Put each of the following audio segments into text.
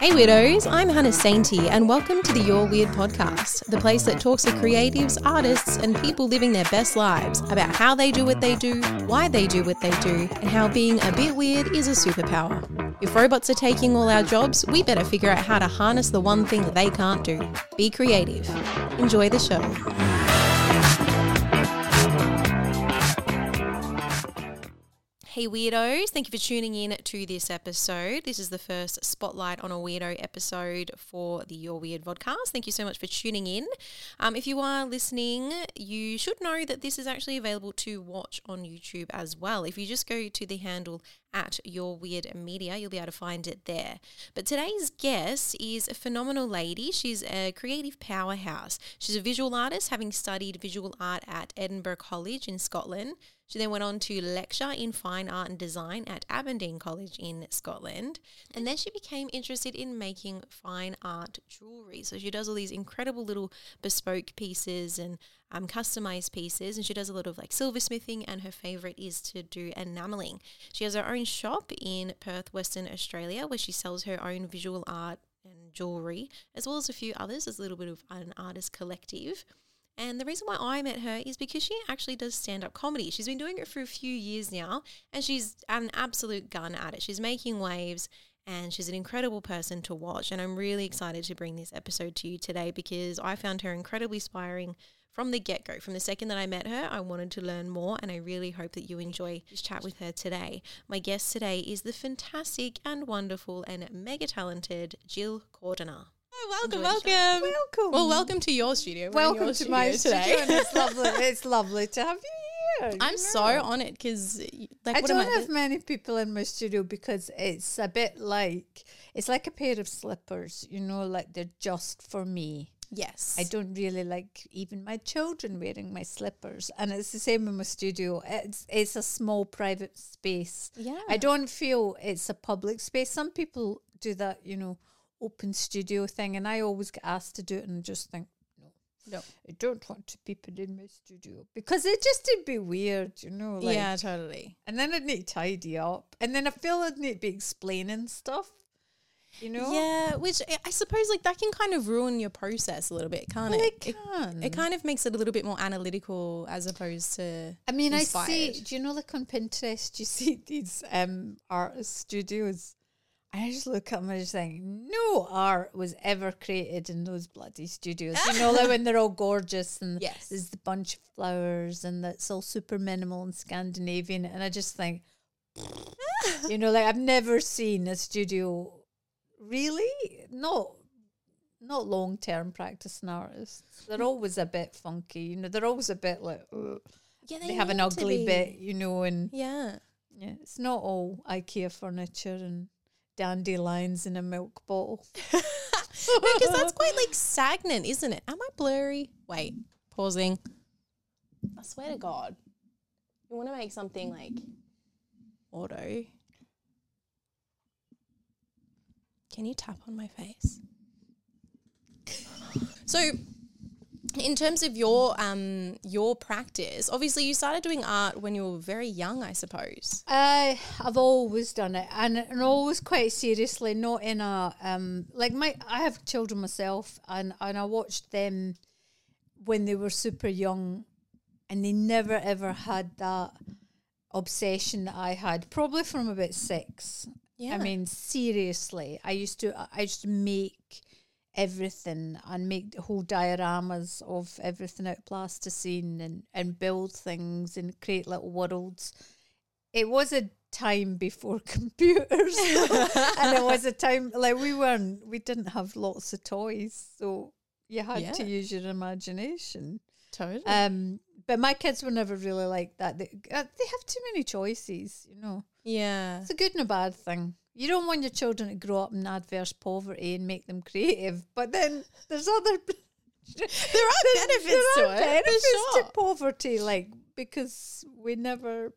Hey Weirdos, I'm Hannah Sainty, and welcome to the You're Weird podcast, the place that talks to creatives, artists, and people living their best lives about how they do what they do, why they do what they do, and how being a bit weird is a superpower. If robots are taking all our jobs, we better figure out how to harness the one thing they can't do be creative. Enjoy the show. Hey Weirdos, thank you for tuning in to this episode. This is the first spotlight on a weirdo episode for the You're Weird podcast. Thank you so much for tuning in. Um, if you are listening, you should know that this is actually available to watch on YouTube as well. If you just go to the handle at You're Weird Media, you'll be able to find it there. But today's guest is a phenomenal lady. She's a creative powerhouse. She's a visual artist, having studied visual art at Edinburgh College in Scotland. She then went on to lecture in fine art and design at Aberdeen College in Scotland. And then she became interested in making fine art jewelry. So she does all these incredible little bespoke pieces and um, customized pieces. And she does a lot of like silversmithing, and her favorite is to do enameling. She has her own shop in Perth, Western Australia, where she sells her own visual art and jewelry, as well as a few others as a little bit of an artist collective. And the reason why I met her is because she actually does stand up comedy. She's been doing it for a few years now, and she's an absolute gun at it. She's making waves, and she's an incredible person to watch. And I'm really excited to bring this episode to you today because I found her incredibly inspiring from the get go. From the second that I met her, I wanted to learn more, and I really hope that you enjoy this chat with her today. My guest today is the fantastic and wonderful and mega talented Gill Cordiner. Oh, welcome, Enjoy the show. welcome. Welcome. Well, welcome to your studio. We're Welcome your to my studio studio. it's lovely. It's lovely to have you here. I'm so know. on it because, like, I what don't I? have many people in my studio because it's a bit like it's like a pair of slippers. You know, like they're just for me. yes, I don't really like even my children wearing my slippers, and it's the same in my studio. It's it's a small private space. Yeah, I don't feel it's a public space. Some people do that, you know, open studio thing, and I always get asked to do it, and just think, no, No. I don't want to people in my studio because it just would be weird, you know. Like, yeah, totally. and then I'd need to tidy up, and then I feel I'd need to be explaining stuff, you know. Yeah, which I- I suppose like that can kind of ruin your process a little bit, can't Well, it? it can. It kind of makes it a little bit more analytical as opposed to. I mean, I see. Do you know, like on Pinterest, you see these um artist studios. I just look at them and just think, no art was ever created in those bloody studios. You know, like when they're all gorgeous and Yes. there's the bunch of flowers and that's all super minimal and Scandinavian. And I just think, you know, like I've never seen a studio really not not long term practicing artists. They're always a bit funky. You know, they're always a bit like. "Ugh." Yeah, they have an ugly bit, you know, and Yeah. yeah, it's not all IKEA furniture and dandelions in a milk bottle. because that's quite like stagnant, isn't it? Am I blurry? Wait, pausing. I swear to God, you want to make something like auto. Can you tap on my face? So, in terms of your um your practice, obviously you started doing art when you were very young, I suppose. I I've always done it, and and always quite seriously, not in a um like my I have children myself, and and I watched them when they were super young, and they never ever had that obsession that I had, probably from about six. Yeah. I mean, seriously, I used to I used to make everything and make whole dioramas of everything out of plasticine and and build things and create little worlds. It was a time before computers, and it was a time like we weren't we didn't have lots of toys, so you had to use your imagination. Totally. Um, but my kids were never really like that. They, uh, they have too many choices, you know. yeah. It's a good and a bad thing. You don't want your children to grow up in adverse poverty and make them creative, but then there's other There are benefits there to are it. benefits sure. to poverty, like because we never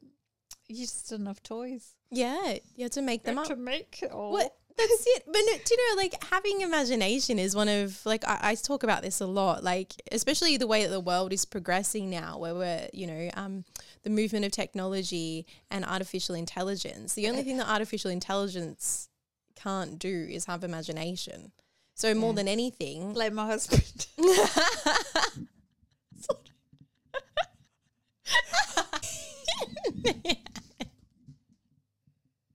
used enough toys Yeah, you had to make them up. to make it all. That's it. But no, do you know, like having imagination is one of like I, I talk about this a lot. Like especially the way that the world is progressing now, where we're you know um, the movement of technology and artificial intelligence. The only thing that artificial intelligence can't do is have imagination. So more than anything, like my husband.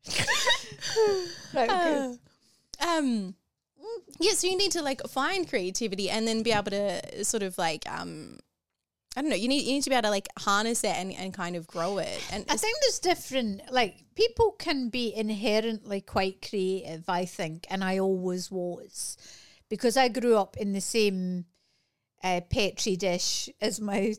right, um yeah so you need to like find creativity and then be able to sort of like um I don't know. You need you need to be able to like harness it and, and kind of grow it. And I think there's different like people can be inherently quite creative, I think, and I always was. Because I grew up in the same uh, petri dish as my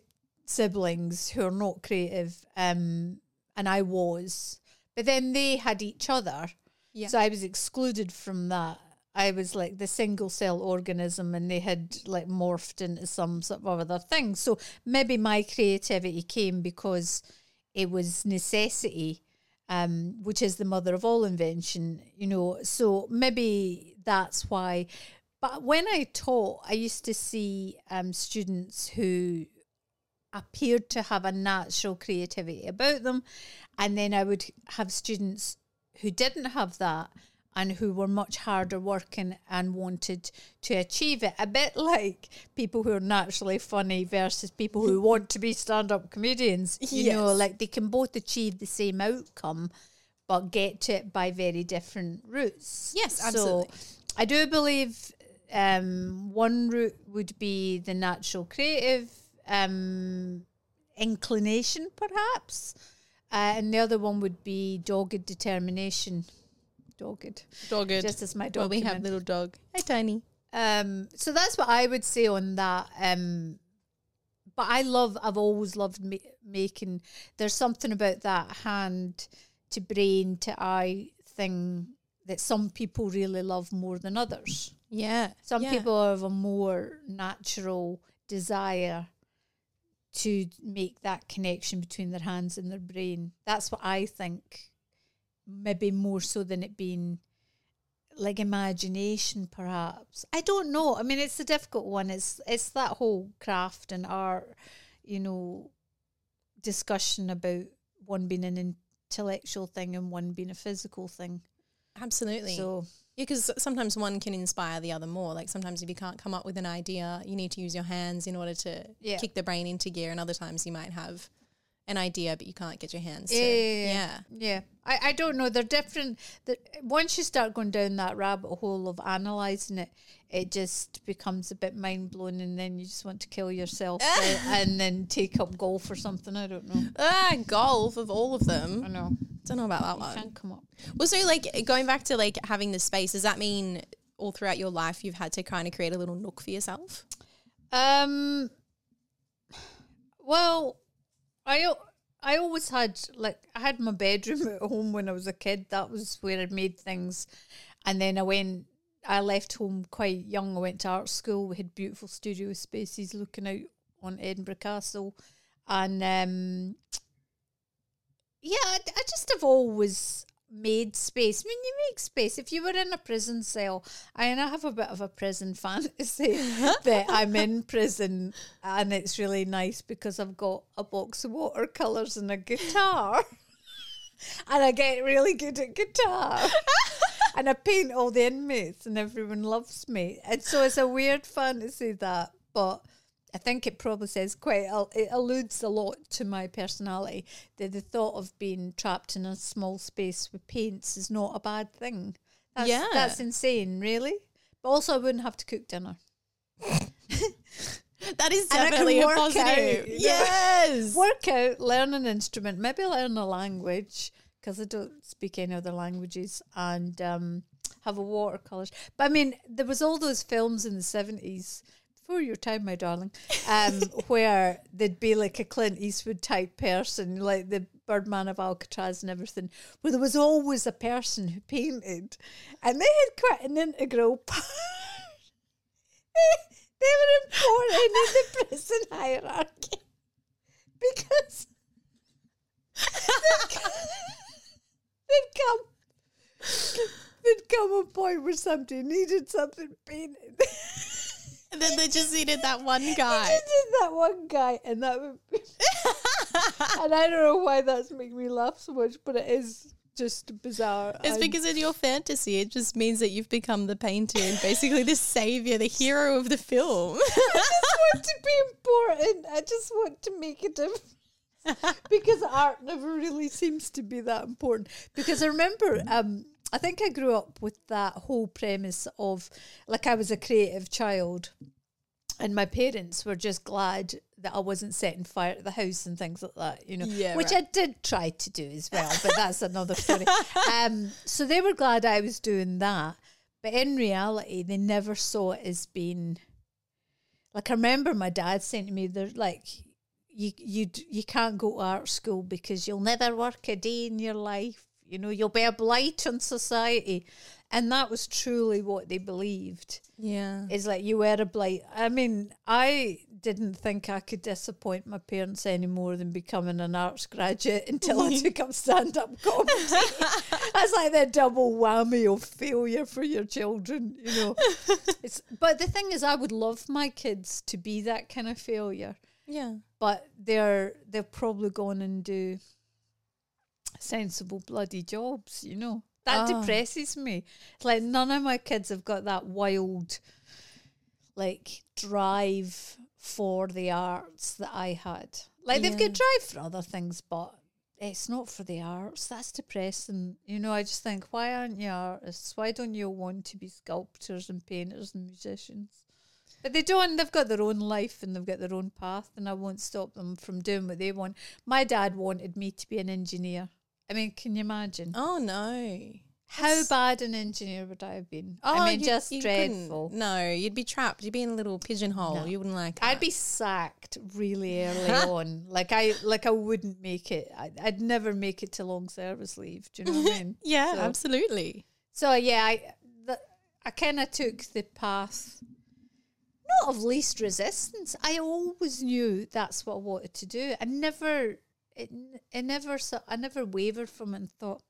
siblings who are not creative, um, and I was. But then they had each other. Yeah. So I was excluded from that. I was like the single cell organism and they had like morphed into some sort of other thing. So maybe my creativity came because it was necessity, um, which is the mother of all invention, you know. So maybe that's why. But when I taught, I used to see um, students who appeared to have a natural creativity about them. And then I would have students who didn't have that and who were much harder working and wanted to achieve it. A bit like people who are naturally funny versus people who want to be stand up comedians. You know, like they can both achieve the same outcome but get to it by very different routes. Yes, So absolutely. I do believe um, one route would be the natural creative um, inclination, perhaps, uh, and the other one would be dogged determination. Dogged, dogged. just as my well, dog. we have little dog. Hey, Tiny. Um, so that's what I would say on that. Um, but I love, I've always loved ma- making. There's something about that hand to brain to eye thing that some people really love more than others. Yeah. Some yeah. people have a more natural desire to make that connection between their hands and their brain. That's what I think, maybe more so than it being like imagination, perhaps. I don't know. I mean, it's a difficult one. It's it's that whole craft and art, you know, discussion about one being an intellectual thing and one being a physical thing. Absolutely. So Yeah, because sometimes one can inspire the other more. Like sometimes if you can't come up with an idea, you need to use your hands in order to Yeah. kick the brain into gear. And other times you might have an idea, but you can't get your hands to. Yeah, yeah, yeah. yeah. I, I don't know. They're different. The, once you start going down that rabbit hole of analysing it, it just becomes a bit mind blowing, and then you just want to kill yourself and then take up golf or something. I don't know. Ah, golf of all of them. I know. Don't know about that one. can't come up. Well, so like going back to like having the space, does that mean all throughout your life you've had to kind of create a little nook for yourself? Um. Well, I I always had like I had my bedroom at home when I was a kid. That was where I made things, and then I went. I left home quite young. I went to art school. We had beautiful studio spaces looking out on Edinburgh Castle, and um, yeah, I, I just have always made space. I mean, you make space. If you were in a prison cell, I and I have a bit of a prison fantasy that I'm in prison, and it's really nice because I've got a box of watercolors and a guitar, and I get really good at guitar. and I paint all the inmates, and everyone loves me. And so it's a weird fantasy that, but I think it probably says quite, it alludes a lot to my personality that the thought of being trapped in a small space with paints is not a bad thing. That's, Yeah. That's insane, really. But also, I wouldn't have to cook dinner. That is And I can definitely a out, positive. know. yes. Work out, learn an instrument, maybe learn a language because I don't speak any other languages, and um, have a watercolors. But I mean, there was all those films in the seventies before your time, my darling, um, where there'd be like a Clint Eastwood type person, like the Birdman of Alcatraz and everything, where there was always a person who painted, and they had quite an integral part. they were important in the prison hierarchy because they'd come, they'd come a point where somebody needed something painted. And then they just needed that one guy. Just did that one guy, and that would. Be and I don't know why that's making me laugh so much, but it is just bizarre. It's I- because in your fantasy, it just means that you've become the painter and basically the savior, the hero of the film. I just want to be important. I just want to make a difference. because art never really seems to be that important. Because I remember, um, I think I grew up with that whole premise of like I was a creative child, and my parents were just glad that I wasn't setting fire to the house and things like that, you know. Yeah, which right. I did try to do as well, but that's another story. Um, so they were glad I was doing that, but in reality, they never saw it as being like I remember my dad saying to me, "They're like, you you you can't go to art school because you'll never work a day in your life. You know, you'll be a blight on society." And that was truly what they believed. yeah. Is like you were a blight. I mean, I didn't think I could disappoint my parents any more than becoming an arts graduate until I took up stand up comedy. That's like the double whammy of failure for your children, you know. It's, but the thing is, I would love my kids to be that kind of failure, Yeah. but they're they're probably going and do sensible bloody jobs, you know. That Oh. depresses me. It's like none of my kids have got that wild, like drive for the arts that I had. Like they've got drive for other things, but it's not for the arts. That's depressing. You know, I just think, why aren't you artists? Why don't you want to be sculptors and painters and musicians? But they don't. They've got their own life and they've got their own path, and I won't stop them from doing what they want. My dad wanted me to be an engineer. I mean, can you imagine Oh, no. how bad an engineer would I have been? Oh, I mean, you- just you couldn't- dreadful. No, you'd be trapped. You'd be in a little pigeonhole. No. You wouldn't like I'd be sacked really early on. Like I, like I wouldn't make it. I'd, I'd never make it to long service leave. Do you know what I mean? Yeah, So- absolutely. So yeah, I the, I kind of took the path not of least resistance. I always knew that's what I wanted to do. I never it, it never so I never wavered from it and thought,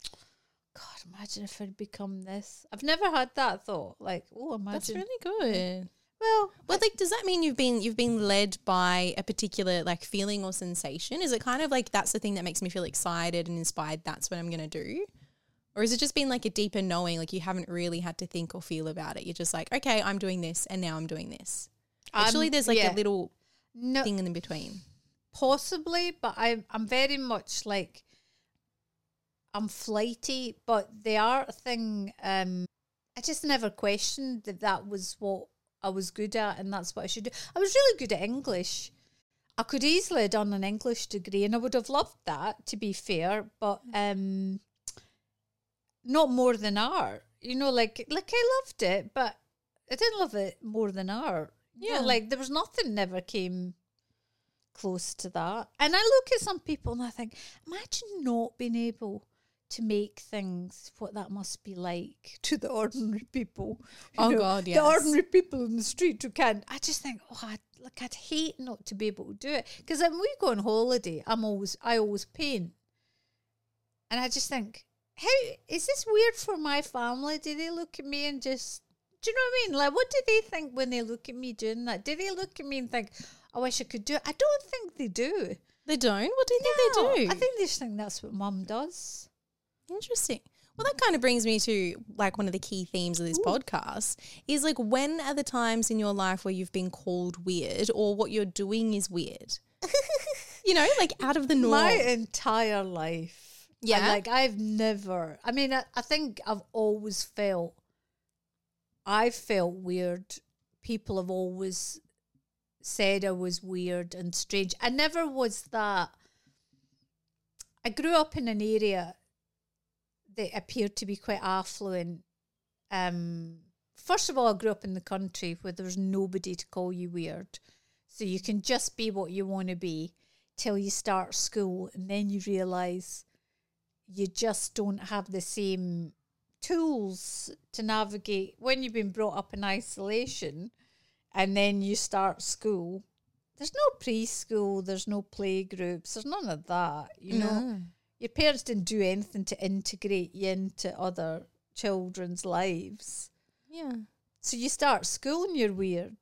God, imagine if I'd become this. I've never had that thought. Like, oh, imagine. That's really good. well, Well, like, does that mean you've been you've been led by a particular like feeling or sensation? Is it kind of like that's the thing that makes me feel excited and inspired? That's what I'm gonna do, or is it just been like a deeper knowing? Like you haven't really had to think or feel about it. You're just like, okay, I'm doing this, and now I'm doing this. Actually, I'm- there's like yeah. a little no, thing in between. Possibly, but I'm I'm very much like I'm flighty, but the art thing, um, I just never questioned that that was what I was good at and that's what I should do. I was really good at English. I could easily have done an English degree and I would have loved that to be fair, but um not more than art. You know, like like I loved it, but I didn't love it more than art. You know, Yeah. like there was nothing never came close to that. And I look at some people and I think, imagine not being able to make things what that must be like to the ordinary people. Oh, know, God, The ordinary people in the street who can't. I just think, oh, I'd, like I'd hate not to be able to do it because when we go on holiday, I'm always I always paint, and I just think, how is this weird for my family? Do they look at me and just do you know what I mean? Like, what do they think when they look at me doing that? Do they look at me and think, I wish I could do it? I don't think they do. They don't. What do you think No, they do? I think they just think that's what mum does. Interesting. Well, that kind of brings me to like one of the key themes of this podcast is like when are the times in your life where you've been called weird or what you're doing is weird? you know, like out of the norm. My entire life. Yeah? like I've never, I mean, I, I think I've always felt, I felt weird. People have always said I was weird and strange. I never was that. I grew up in an area that appeared to be quite affluent. Um, first of all, I grew up in the country where there was nobody to call you weird. So you can just be what you want to be till you start school, and then you realise you just don't have the same tools to navigate when you've been brought up in isolation and then you start school. There's no preschool, there's no play groups, there's none of that. You know, No. your parents didn't do anything to integrate you into other children's lives. Yeah. So you start school and you're weird.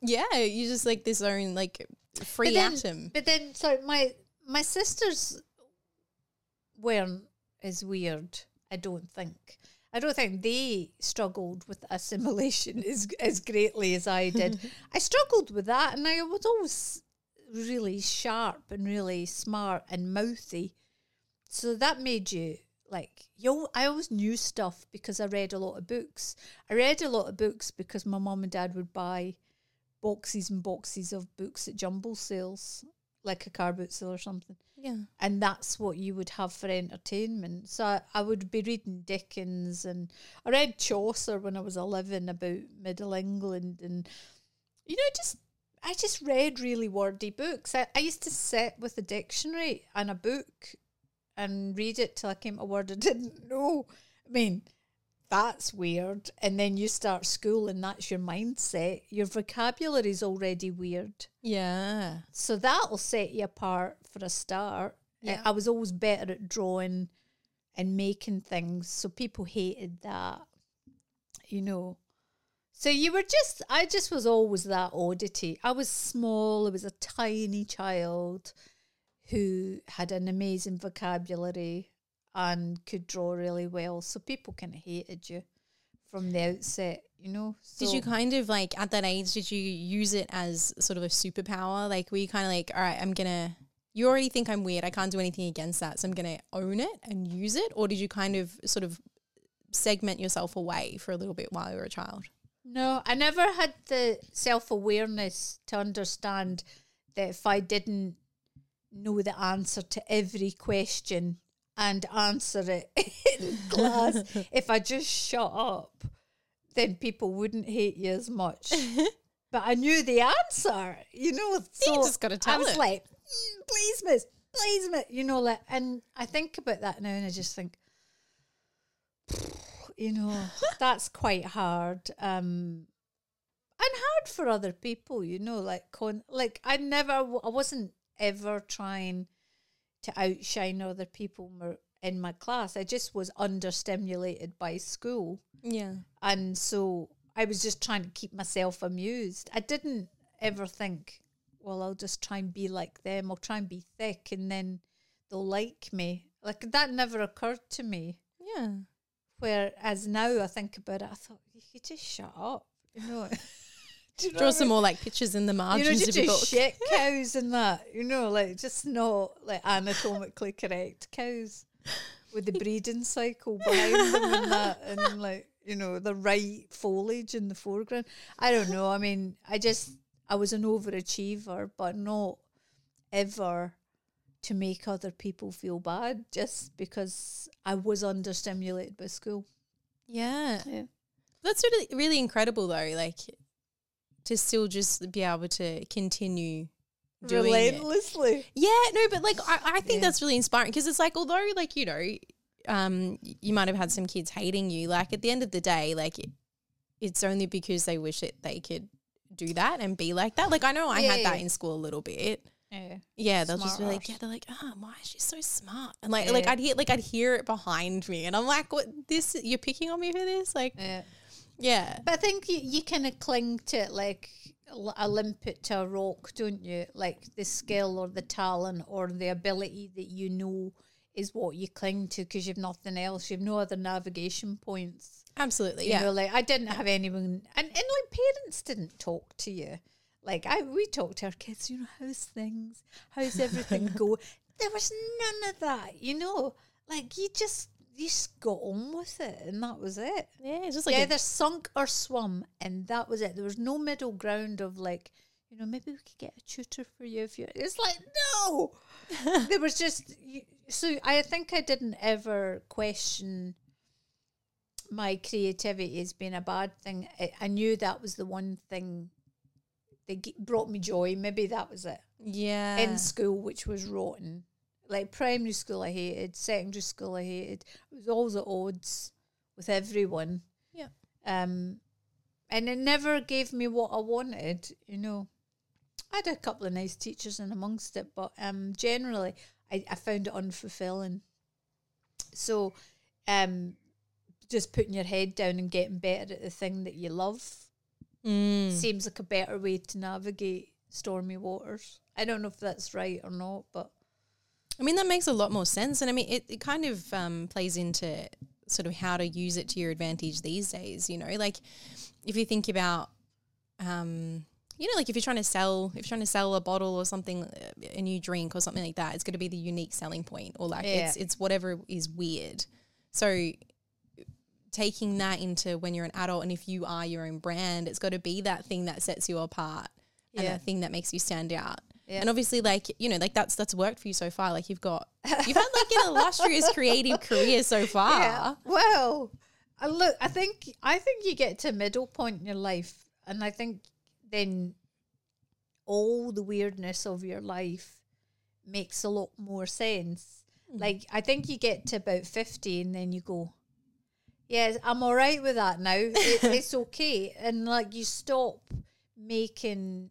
Yeah, you just like this own like free but then, atom. But then, so my my sisters weren't as weird. I don't think. I don't think they struggled with assimilation as as greatly as I did. I struggled with that, and I was always really sharp and really smart and mouthy. So that made you like yo. I always knew stuff because I read a lot of books. I read a lot of books because my mom and dad would buy boxes and boxes of books at jumble sales, like a car boot sale or something. Yeah. And that's what you would have for entertainment. So I, I would be reading Dickens and I read Chaucer when I was 11 about Middle England. And, you know, just I just read really wordy books. I, I used to sit with a dictionary and a book and read it till I came to a word I didn't know. I mean, that's weird. And then you start school and that's your mindset. Your vocabulary is already weird. Yeah. So that'll set you apart for a start. Yeah. I was always better at drawing and making things. So people hated that, you know. So you were just, I just was always that oddity. I was small, I was a tiny child who had an amazing vocabulary and could draw really well. So people kind of hated you from the outset, you know. Did you kind of like at that age? Did you use it as sort of a superpower? Like, were you kind of like, all right, I'm gonna. You already think I'm weird. I can't do anything against that, so I'm gonna own it and use it. Or did you kind of sort of segment yourself away for a little bit while you were a child? No, I never had the self awareness to understand that if I didn't know the answer to every question and answer it in class, if I just shut up, then people wouldn't hate you as much. but I knew the answer, you know. So just gotta I was it. like, "Mm, please, miss, please, miss, you know, like, and I think about that now, and I just think, you know, that's quite hard. Um, and hard for other people, you know, like con- like I never, I wasn't ever trying to outshine other people in my class. I just was understimulated by school, Yeah. and so I was just trying to keep myself amused. I didn't ever think, well, I'll just try and be like them. I'll try and be thick, and then they'll like me. Like that never occurred to me. Yeah. Whereas now I think about it, I thought you could just shut up, you know. You know Draw what I some mean? more like pictures in the you margins know, of your book. shit cows and that, you know, like just not like anatomically correct cows with the breeding cycle behind them and that, and like you know the right foliage in the foreground. I don't know. I mean, I just I was an overachiever, but not ever to make other people feel bad just because I was understimulated by school. Yeah. Yeah. That's really really incredible though. Like to still just be able to continue doing it. Relentlessly. Yeah, no, but like I, I think Yeah. that's really inspiring because it's like although like you know, um, you might have had some kids hating you. Like at the end of the day, like it, it's only because they wish that they could do that and be like that. Like I know I Yeah, had that in school a little bit. Yeah. Yeah, they'll just be like, arse. yeah, they're like, ah, why is she so smart? And like, like I'd hear, like I'd hear it behind me, and I'm like, what? This you're picking on me for this? Like, Yeah. But I think you, you kind of cling to it like a a limpet to a rock, don't you? Like the skill or the talent or the ability that you know is what you cling to because you've nothing else. You've no other navigation points. absolutely, You yeah, know, like I didn't have anyone, and, and like parents didn't talk to you. Like I, we talked to our kids. You know, how's things? How's everything go? There was none of that. You know, like you just you just got on with it, and that was it yeah. It's just like yeah, a- either sunk or swum, and that was it. There was no middle ground of like, you know, maybe we could get a tutor for you if you. It's like no, there was just so. I think I didn't ever question my creativity as being a bad thing. I, I knew that was the one thing that brought me joy. Maybe that was it yeah, in school, which was rotten. Like primary school, I hated. Secondary school, I hated. It was always at odds with everyone. Yeah. Um, and it never gave me what I wanted. You know, I had a couple of nice teachers in amongst it, but um, generally, I, I found it unfulfilling. So, um, just putting your head down and getting better at the thing that you love Mm. seems like a better way to navigate stormy waters. I don't know if that's right or not, but I mean, that makes a lot more sense. And I mean, it, it kind of um, plays into sort of how to use it to your advantage these days. You know, like if you think about, um, you know, like if you're trying to sell, if you're trying to sell a bottle or something, uh, a new drink or something like that, it's going to be the unique selling point, or like Yeah. it's it's whatever is weird. So taking that into when you're an adult, and if you are your own brand, it's got to be that thing that sets you apart and that thing that makes you stand out. Yeah. And obviously, like you know, like that's that's worked for you so far. Like you've got you've had like an illustrious creative career so far. yeah. Well, I look, I think I think you get to a middle point in your life, and I think then all the weirdness of your life makes a lot more sense. Mm. Like I think you get to about fifty, and then you go, "Yes, I'm all right with that now. It, it's okay," and like you stop making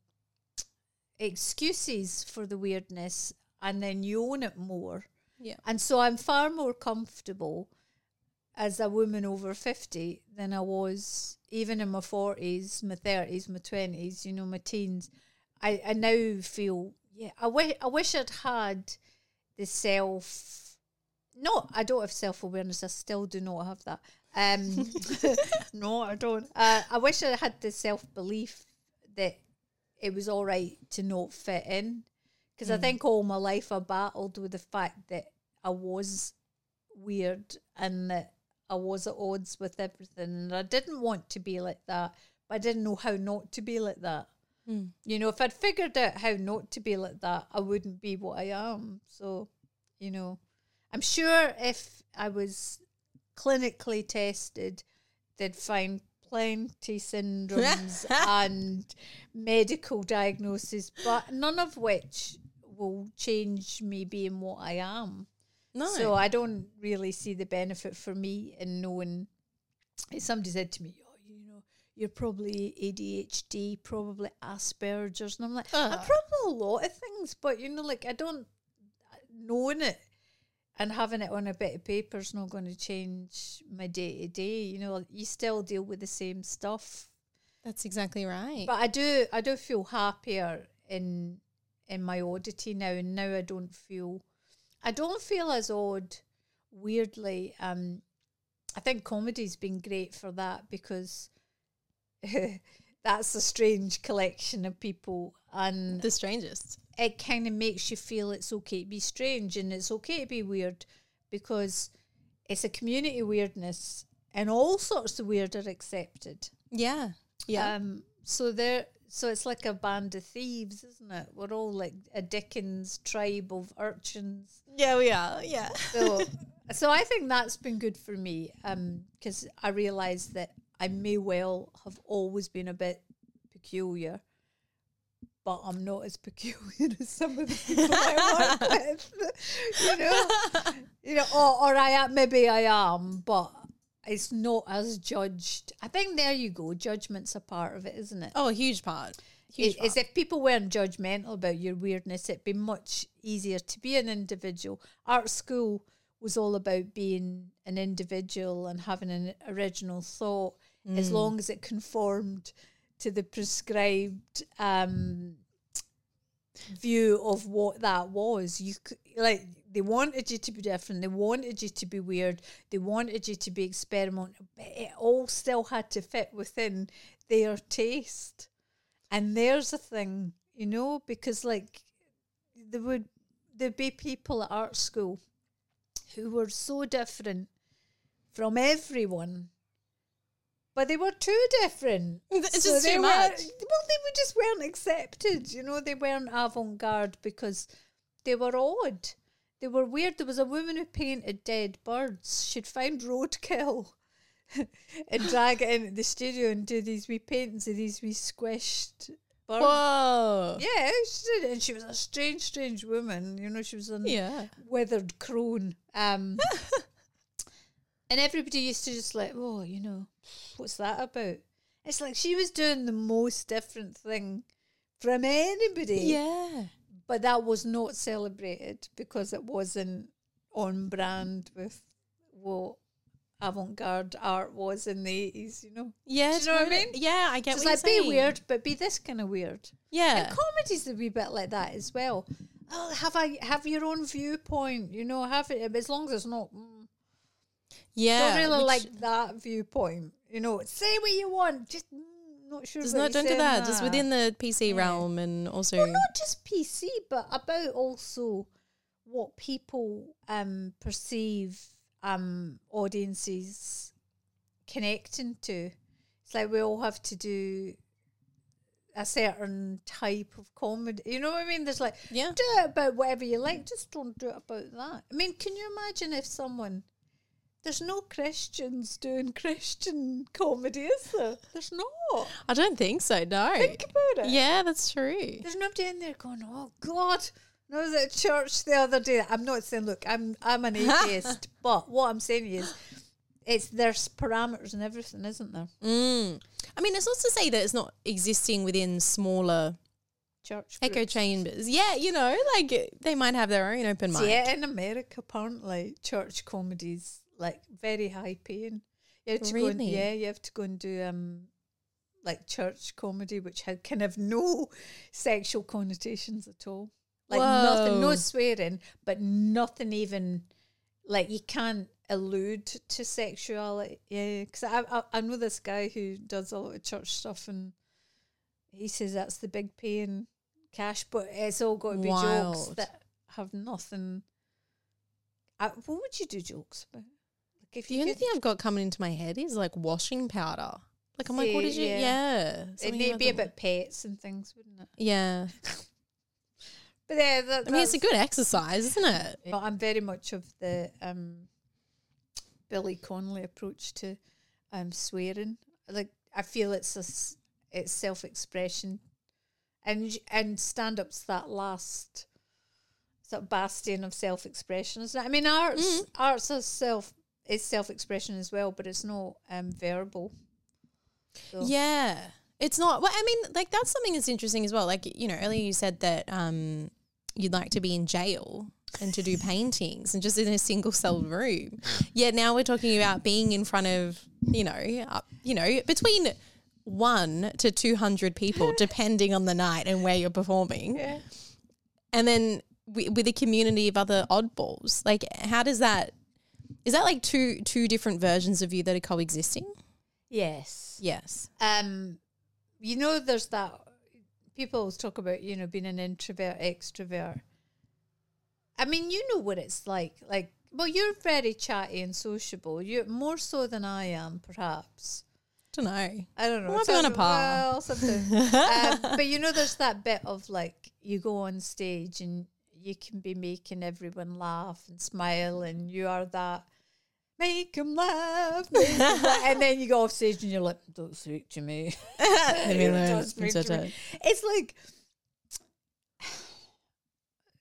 excuses for the weirdness, and then you own it more. Yeah. And so I'm far more comfortable as a woman over 50 than I was even in my 40s, my 30s, my 20s, you know, my teens. I, I now feel, yeah, I, wish I wish I'd had the self, no, I don't have self awareness. I still do not have that. Um, no, I don't. Uh, I wish I had the self belief that it was all right to not fit in. Because I mm. think all my life I battled with the fact that I was weird and that I was at odds with everything. And I didn't want to be like that, but I didn't know how not to be like that. Mm. You know, if I'd figured out how not to be like that, I wouldn't be what I am. So, you know, I'm sure if I was clinically tested, they'd find plenty syndromes and medical diagnosis, but none of which will change me being what I am. No. So I don't really see the benefit for me in knowing. Somebody said to me, "Oh, you know, you're probably ADHD, probably Asperger's," and I'm like, "I'm Ah. probably a lot of things, but you know, like I don't knowing it and having it on a bit of paper is not going to change my day to day. You know, you still deal with the same stuff, That's exactly right. but I do, I do feel happier in in my oddity now, and now I don't feel, I don't feel as odd. Weirdly, um, I think comedy's been great for that because that's a strange collection of people, and the strangest. It kind of makes you feel it's okay to be strange and it's okay to be weird because it's a community weirdness and all sorts of weird are accepted. Yeah. Yeah. Um, so there, so it's like a band of thieves, isn't it? We're all like a Dickens tribe of urchins. yeah, we are. Yeah. So, so I think that's been good for me because I realised that I may well have always been a bit peculiar, but I'm not as peculiar as some of the people I work with. You know, you know, or, or I am maybe I am, but it's not as judged. I think there you go. Judgment's a part of it, isn't it? Oh, a huge part. Huge It- part. As if people weren't judgmental about your weirdness, it'd be much easier to be an individual. Art school was all about being an individual and having an original thought, as mm. long as it conformed to the prescribed um, view of what that was. You could, like they wanted you to be different. They wanted you to be weird. They wanted you to be experimental. But it all still had to fit within their taste. And there's a thing, you know, because like there would there'd be people at art school who were so different from everyone. But they were too different. It's just too much. Well, they were just weren't accepted. You know, they weren't avant garde because they were odd. They were weird. There was a woman who painted dead birds. She'd find roadkill and drag it into the studio and do these wee paintings of these wee squished birds. Whoa. Yeah, she did. And she was a strange, strange woman. You know, she was a Yeah. withered crone. Um, and everybody used to just like, oh, you know, what's that about? It's like she was doing the most different thing from anybody. Yeah. But that was not celebrated because it wasn't on brand with what avant-garde art was in the eighties. You know, Yeah, Do you know what I mean? Yeah, I get so it's what like you're be weird, but be this kind of weird. Yeah, And comedy's a wee bit like that as well. Oh, have I have your own viewpoint? You know, have it as long as it's not. Mm, yeah. don't really like that viewpoint. You know, say what you want. Just mm, not sure. Just not don't do saying that. Just within the PC Yeah. realm, and also well, not just PC, but about also what people um perceive um audiences connecting to. It's like we all have to do a certain type of comedy. You know what I mean? There's like yeah. do it about whatever you like, just don't do it about that. I mean, can you imagine if someone there's no Christians doing Christian comedy, is there? There's not. I don't think so. No. Think about it. Yeah, that's true. There's nobody in there going, "Oh God." I was at church the other day. I'm not saying, look, I'm I'm an atheist, but what I'm saying is, it's there's parameters and everything, isn't there? Mm. I mean, it's not to say that it's not existing within smaller Church echo groups. chambers. Yeah, you know, like they might have their own open mind. Yeah, in America, apparently, church comedies like very high paying. You have to go and, Really? yeah, you have to go and do um like church comedy, which had can have no sexual connotations at all. Like nothing, no swearing, but nothing even like you can't allude to sexuality. Yeah, because I, I I know this guy who does a lot of church stuff, and he says that's the big paying cash, but it's all got to be jokes that have nothing. I, what would you do jokes about? If The you only could, thing I've got coming into my head is like washing powder. Like I'm like, what See, did you? yeah. Yeah, it'd be, the- about pets and things, wouldn't it? Yeah, But yeah, that, I mean, it's a good exercise, isn't it? I'm very much of the um, Billy Connolly approach to um, swearing. Like I feel it's a it's self expression, and and stand up's that last sort of bastion of self expression, isn't it? I mean, arts arts is self is self expression as well, but it's not um, verbal. So- Yeah. It's not well, I mean, like that's something that's interesting as well. Like, you know, earlier you said that um you'd like to be in jail and to do paintings and just in a single cell room. Yeah, now we're talking about being in front of, you know, uh, you know, between 1 to 200 people depending on the night and where you're performing. Yeah. And then wi- with a community of other oddballs. Like how does that is that like two two different versions of you that are coexisting? Yes. Yes. um you know there's that people talk about you know being an introvert extrovert i mean you know what it's like like well you're very chatty and sociable you're more so than i am perhaps Don't know. i don't know Might be on a par. well, something. um, but you know there's that bit of like you go on stage and you can be making everyone laugh and smile and you are that make 'em laugh, make 'em laugh. and then you go off stage and you're like don't speak to me. Don't speak to me. It's like,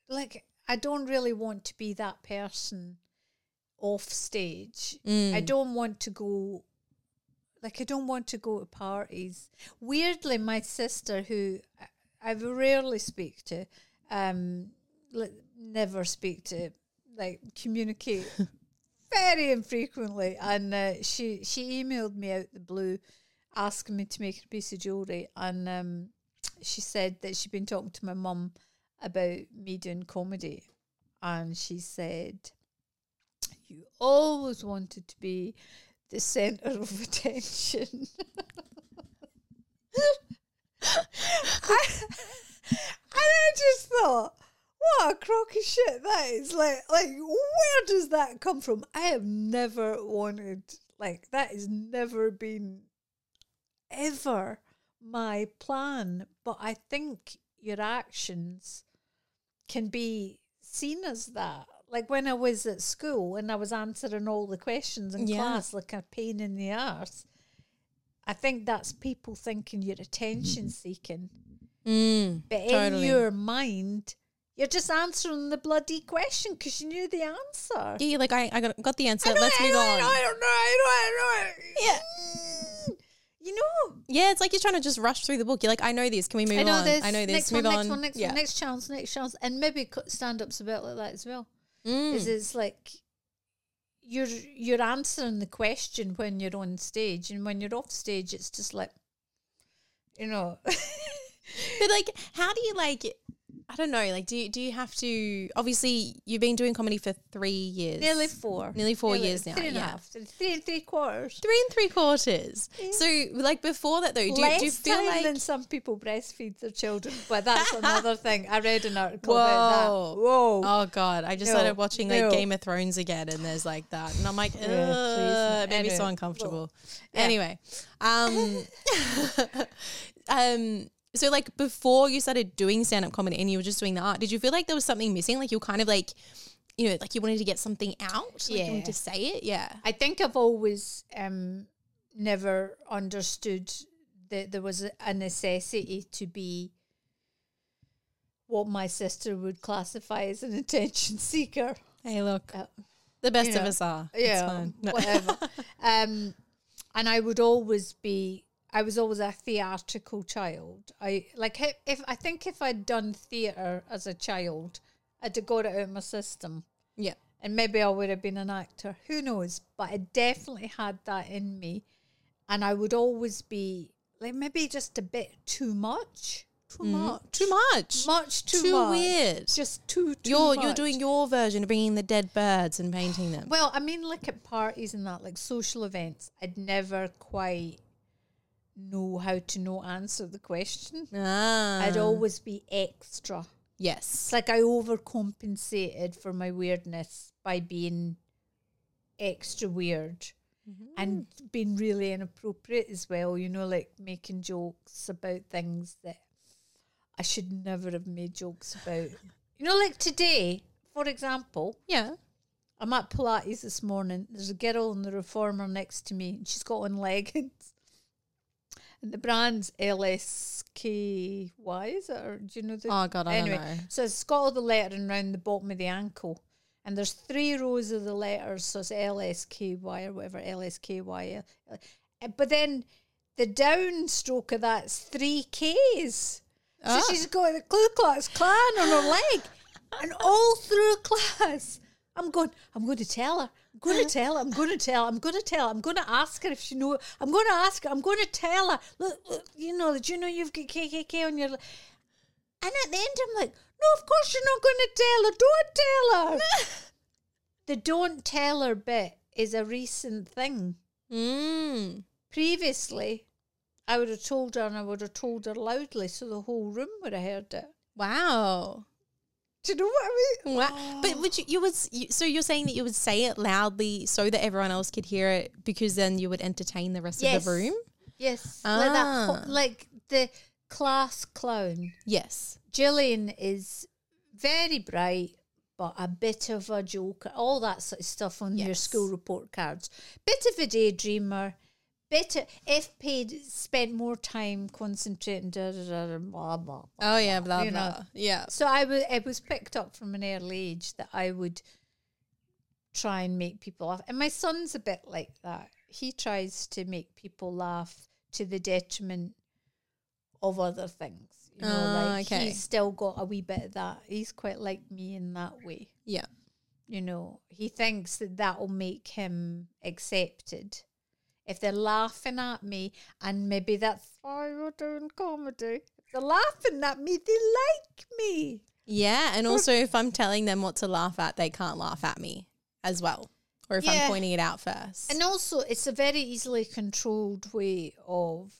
like I don't really want to be that person off stage. I Mm. don't want to go. Like I don't want to go to parties. Weirdly, my sister, who I- I rarely speak to, um, like, never speak to, like communicate very infrequently, and uh, she she emailed me out the blue, asking me to make a piece of jewelry, and um, she said that she'd been talking to my mum about me doing comedy, and she said, "You always wanted to be the center of attention." I, and I just thought, what a crock of shit that is. Like, like where does that come from? I have never wanted, like, that has never been ever my plan. But I think your actions can be seen as that. Like when I was at school and I was answering all the questions in Yeah. class like a pain in the arse. I think that's people thinking you're attention seeking. Mm, But totally. in your mind, you're just answering the bloody question because you knew the answer. yeah, you're like I, I got, got the answer. I know, Let's I move know, on. I don't know, I don't know, I know, I know. Yeah. You know, Yeah, it's like you're trying to just rush through the book. You're like, I know this. Can we move I know on? this. I know this. Next move one, on. next one, next yeah. one, next chance, next chance. And maybe stand up's a bit like that as well. Mm. Is it's like you're you're answering the question when you're on stage, and when you're off stage, it's just like, you know, But like, how do you like? I don't know. Like, do you, do you have to? Obviously, you've been doing comedy for three years, nearly four, nearly four Nearly years now. three and yeah, half, three and three quarters. three and three quarters. So, like before that, though, do, you- Less do you feel like than some people breastfeed their children, but that's another thing. I read an article about that. Whoa! Oh god, I just No, started watching like no. Game of Thrones again, and there's like that, and I'm like, Yeah, please. it made me so uncomfortable. Yeah. Anyway, um, um, so like before you started doing stand up comedy and you were just doing the art, did you feel like there was something missing? Like you were kind of like, you know, like you wanted to get something out, like you Yeah. wanted to say it, yeah. I think I've always um, never understood that there was a, necessity to be what my sister would classify as an attention seeker. Hey, look, Uh, the best of us are. It's yeah, fine. No. whatever. um, and I would always be. I was always a theatrical child. I like if, if I think if I'd done theatre as a child, I'd have got it out of my system, yeah. and maybe I would have been an actor. Who knows? But I definitely had that in me, and I would always be like maybe just a bit too much, too much, Mm. Too much. much too, Too much. weird. just too. too You're you're doing your version of bringing the dead birds and painting them. Well, I mean, like at parties and that, like social events, I'd never quite know how to not answer the question. Ah, I'd always be extra. yes. It's like I overcompensated for my weirdness by being extra weird and being really inappropriate as well, you know, like making jokes about things that I should never have made jokes about. you know, like today, for example, Yeah. I'm at Pilates this morning. There's a girl in the reformer next to me, and she's got on leggings. And the brand's LSKY, is it? Or do you know the Oh god, I anyway, don't know. so it's got all the lettering around the bottom of the ankle. And there's three rows of the letters, so it's LSKY or whatever, LSKY. uh, But then the downstroke of that's three Ks. So Ah. she's got the Ku Klux Klan on her leg. And all through class, I'm going, I'm going to tell her. I'm going to tell her. I'm going to tell her. I'm going to tell her. I'm going to ask her if she know. I'm going to ask her. I'm going to tell her. Look, look you know, do you know you've got KKK on your. le-" And at the end, I'm like, no, of course you're not going to tell her. Don't tell her. the don't tell her bit is a recent thing. Mm. Previously, I would have told her and I would have told her loudly so the whole room would have heard it. Wow. Do you know what I mean? Wow. But would you, you would you, so you're saying that you would say it loudly so that everyone else could hear it because then you would entertain the rest Yes. of the room? Yes. Like that Ah. ho- like the class clown. Yes. Gillian is very bright, but a bit of a joker. All that sort of stuff on your school report cards. Bit of a daydreamer. Of, if paid, spent more time concentrating, da, da, da, blah, blah, blah. Oh yeah, blah know. blah. Yeah. So I was, it was picked up from an early age that I would try and make people laugh. And my son's a bit like that. He tries to make people laugh to the detriment of other things. You know, Ah, like okay. he's still got a wee bit of that. He's quite like me in that way. Yeah. You know, he thinks that that will make him accepted. If they're laughing at me, and maybe that's why you're doing comedy. If they're laughing at me, they like me. Yeah, and also if I'm telling them what to laugh at, they can't laugh at me as well. Or if Yeah. I'm pointing it out first. And also, it's a very easily controlled way of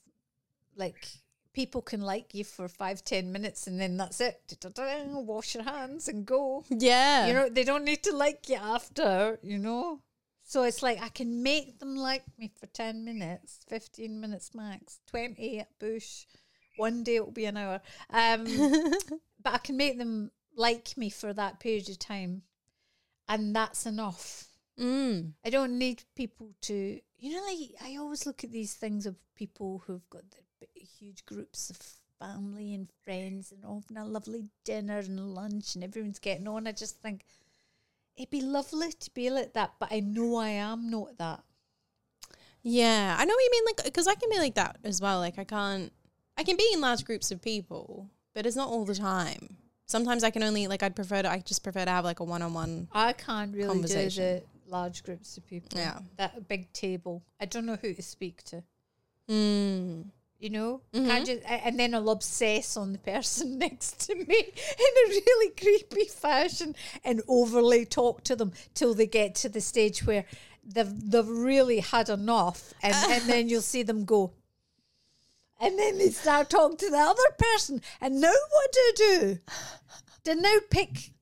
like people can like you for five, ten minutes and then that's it. Da-da-da, Wash your hands and go. yeah. You know, they don't need to like you after, you know? So it's like I can make them like me for 10 minutes, 15 minutes max, 20 at Bush. One day it'll be an hour. Um, but I can make them like me for that period of time. And that's enough. mm. I don't need people to, you know, like I always look at these things of people who've got the huge groups of family and friends and having a lovely dinner and lunch and everyone's getting on. I just think it'd be lovely to be like that, but I know I am not that. Yeah, I know what you mean. Like, because I can be like that as well. Like, I can't. I can be in large groups of people, but it's not all the time. Sometimes I can only like. I'd prefer to. I just prefer to have like a one-on-one. I can't really do Conversation. the large groups of people. Yeah. That big table. I don't know who to speak to. Mm. You know, Mm-hmm. Can't just, and then I'll obsess on the person next to me in a really creepy fashion and overly talk to them till they get to the stage where they've they've really had enough, and, and then you'll see them go. And then they start talking to the other person, and now what do I do? To now pick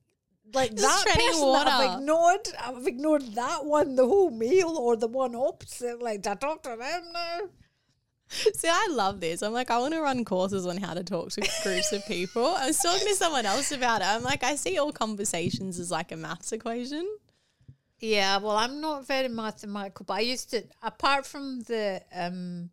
like Just that person that I've water. ignored. I've ignored that one the whole meal, or the one opposite. Like, do I talk to them now? See, I love this. I'm like, I want to run courses on how to talk to groups of people. I was talking to someone else about it. I'm like, I see all conversations as like a maths equation. Yeah, well, I'm not very mathematical, but I used to. Apart from the um,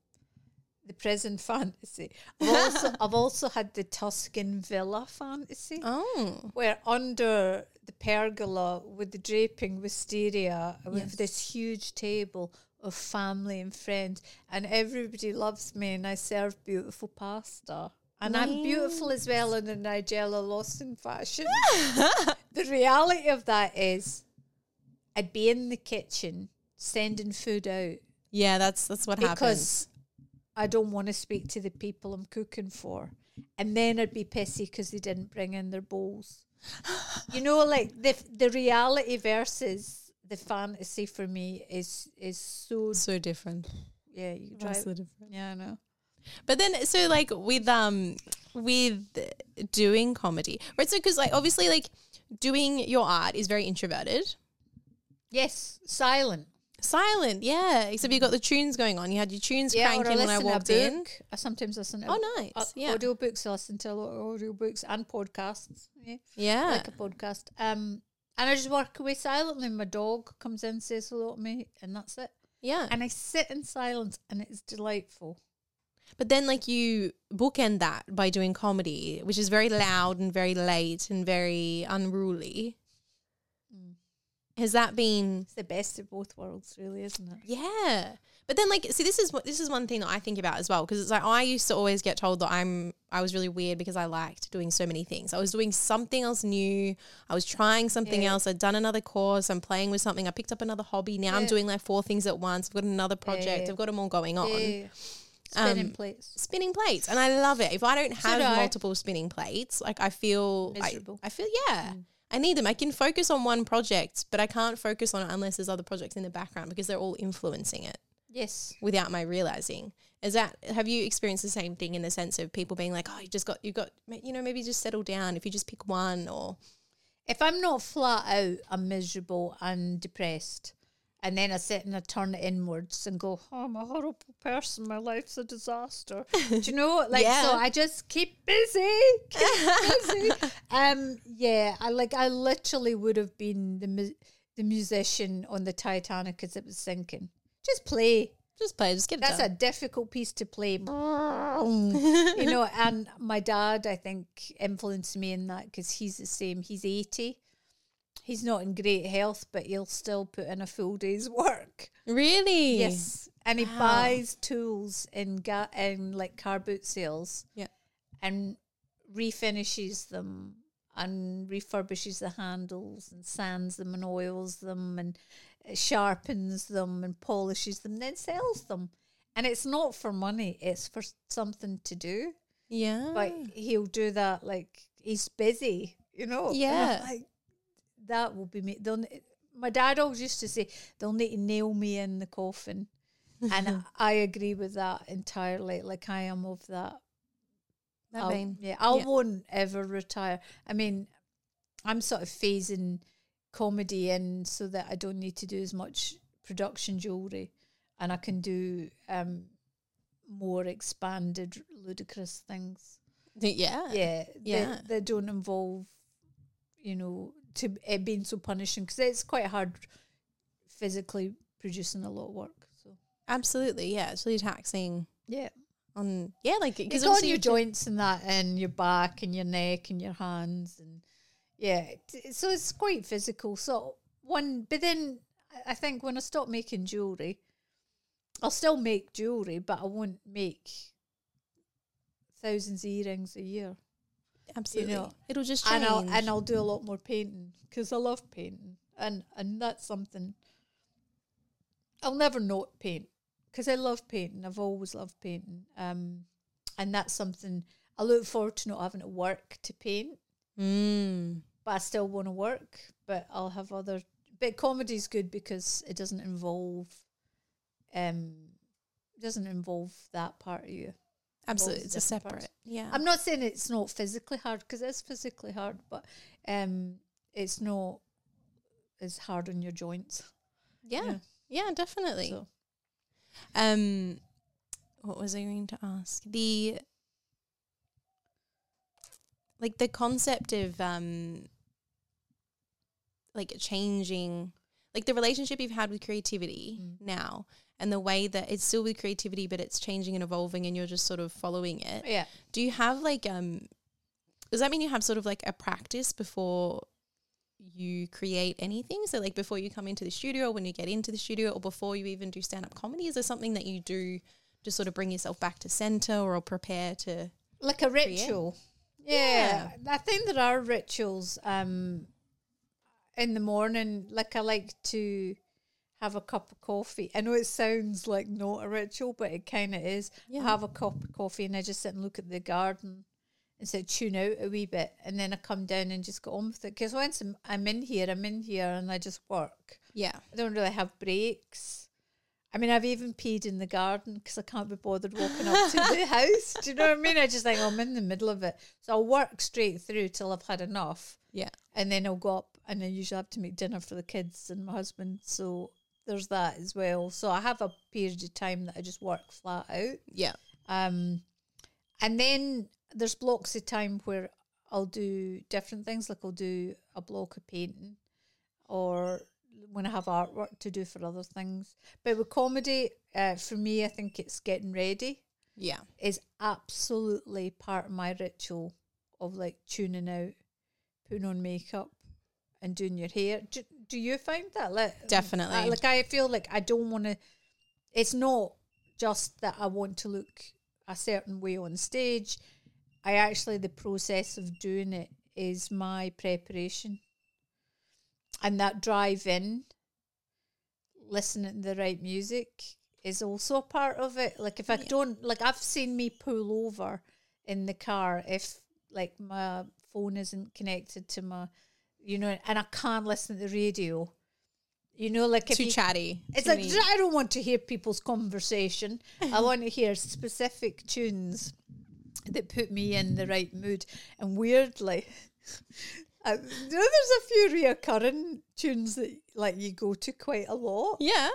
the present fantasy, I've also I've also had the Tuscan villa fantasy, Oh. where under the pergola with the draping wisteria, with Yes. this huge table of family and friends, and everybody loves me, and I serve beautiful pasta. And I'm beautiful as well in a Nigella Lawson fashion. the reality of that is I'd be in the kitchen sending food out Yeah, that's that's what happens. because I don't want to speak to the people I'm cooking for. And then I'd be pissy because they didn't bring in their bowls. you know, like the the reality versus the fantasy for me is is so So different. yeah you drive So different. yeah I know But then, so like with um with doing comedy, right? So because like obviously like doing your art is very introverted, yes silent silent. Yeah, except you got the tunes going on. You had your tunes yeah cranking when I listen to a walked in. I sometimes listen to Oh, nice. uh, yeah, audio books I listen to a lot of audio books and podcasts yeah yeah. like a podcast. Um, and I just work away silently. My dog comes in, says hello to me, and that's it. yeah. And I sit in silence, and it's delightful. But then, like, you bookend that by doing comedy, which is very loud and very late and very unruly. Mm. Has that been? It's the best of both worlds, really, isn't it? Yeah. But then, like, see, this is what this is one thing that I think about as well because it's like I used to always get told that I'm I was really weird because I liked doing so many things. I was doing something else new. I was trying something Yeah. else. I'd done another course. I'm playing with something. I picked up another hobby. Now I'm doing like four things at once. I've got another project. yeah. I've got them all going on. Yeah. Spinning Um, plates. spinning plates and i love it if i don't So have do I. multiple spinning plates like i feel Miserable. Mm. I feel yeah i need them i can focus on one project but i can't focus on it unless there's other projects in the background because they're all influencing it Yes. without my realizing is that have you experienced the same thing in the sense of people being like oh you just got you got you know maybe just settle down if you just pick one or If I'm not flat out, I'm miserable and depressed. And then I sit and I turn it inwards and go, oh, I'm a horrible person. My life's a disaster. Do you know? Like, so I just keep busy, keep busy. Um, yeah, I like, I literally would have been the mu- the musician on the Titanic as it was sinking. Just play. just play just get it That's done. a difficult piece to play. you know, and my dad, I think, influenced me in that because he's the same. He's 80. He's not in great health, but he'll still put in a full day's work. really Yes. And he Wow. buys tools in, ga- in like car boot sales yeah and refinishes them and refurbishes the handles and sands them and oils them and sharpens them and polishes them, then sells them. And it's not for money, it's for something to do. yeah But he'll do that like he's busy, you know? Yeah. Like, that will be me. They'll, my dad always used to say, they'll need to nail me in the coffin. and I agree with that entirely. Like, I am of that that I'll- vein Yeah, I Yeah. won't ever retire. I mean, I'm sort of phasing comedy in so that I don't need to do as much production jewelry, and I can do um more expanded, ludicrous things. yeah Yeah, Yeah. That, that don't involve, you know, to it being so punishing because it's quite hard physically producing a lot of work. So absolutely yeah it's really taxing yeah. on yeah like because on your joints and that, and your back and your neck and your hands, and yeah, so it's quite physical. So one, but then I- think when I stop making jewelry, I'll still make jewelry, but I won't make thousands of earrings a year, absolutely know, it'll just change and I'll and I'll do a lot more painting because I love painting, and and that's something I'll never not paint because I love painting. I've always loved painting, um, and that's something I look forward to not having to work to paint. Mm. But I still want to work. But I'll have other. But comedy's good because it doesn't involve, um, doesn't involve that part of you. Absolutely, it's a separate. parts. Yeah. I'm not saying it's not physically hard because it's physically hard, but um, it's not as hard on your joints. yeah. Yeah, definitely. So Um, what was I going to ask? The like the concept of um, like changing, like the relationship you've had with creativity Mm. now, and the way that it's still with creativity, but it's changing and evolving, and you're just sort of following it. yeah, Do you have like um? Does that mean you have sort of like a practice before? You create anything? So, like before you come into the studio, or when you get into the studio, or before you even do stand up comedy, is there something that you do to sort of bring yourself back to center or prepare to? like a ritual. Yeah. I think there are rituals. Um, in the morning, like I like to have a cup of coffee. I know it sounds like not a ritual, but it kind of is. Yeah. I have a cup of coffee and I just sit and look at the garden and so tune out a wee bit, and then I come down and just get on with it. Because once I'm, I'm in here, I'm in here, and I just work. Yeah, I don't really have breaks. I mean, I've even peed in the garden because I can't be bothered walking up to the house. Do you know what I mean? I just think I'm in the middle of it. So I'll work straight through till I've had enough. yeah, And then I'll go up and I usually have to make dinner for the kids and my husband. So there's that as well. So I have a period of time that I just work flat out. yeah, Um, and then there's blocks of time where I'll do different things, like I'll do a block of painting, or when I have artwork to do for other things. But with comedy, uh, for me, I think it's getting ready yeah. is absolutely part of my ritual of like tuning out, putting on makeup, and doing your hair. Do, do you find that? Like, Definitely. uh, like I feel like I don't want to. It's not just that I want to look a certain way on stage. I actually the process of doing it is my preparation, and that drive in, listening to the right music is also a part of it. Like if I don't like, I've seen me pull over in the car if like my phone isn't connected to my, you know, and I can't listen to the radio. You know, like Too you, chatty. it's Too like I don't want to hear people's conversation. I want to hear specific tunes that put me in the right mood. And weirdly, I, you know, there's a few reoccurring tunes that like you go to quite a lot. yeah.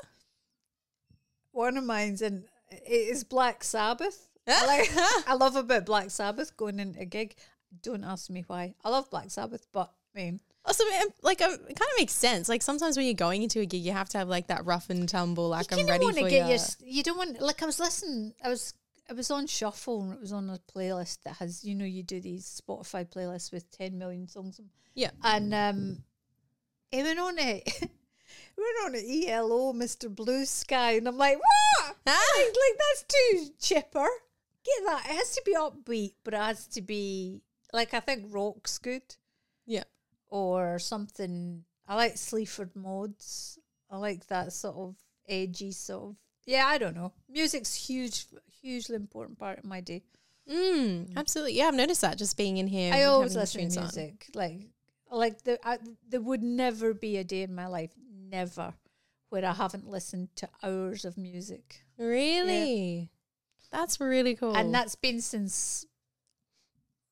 One of mine's and it is Black Sabbath. I, like, I love a bit of Black Sabbath going into a gig. Don't ask me why. I love Black Sabbath, but I mean, Also, like, um, it kind of makes sense. Like, sometimes when you're going into a gig, you have to have like that rough and tumble. Like, you I'm ready for get you. your. You don't want like I was listening. I was I was on shuffle and it was on a playlist that has you know you do these Spotify playlists with ten million songs. on- Yeah. and um, it went on it. We're on a ELO, Mr. Blue Sky, and I'm like, what? like, like that's too chipper. Get that. It has to be upbeat, but it has to be like I think rock's good Yeah. Or something. I like Sleaford mods. I like that sort of edgy sort of. Yeah, I don't know. Music's huge, hugely important part of my day. Mm, absolutely. Yeah, I've noticed that just being in here. I always listen to tunes on. music. Like, like the I, there would never be a day in my life, never, where I haven't listened to hours of music, Really? That's really cool. and that's been since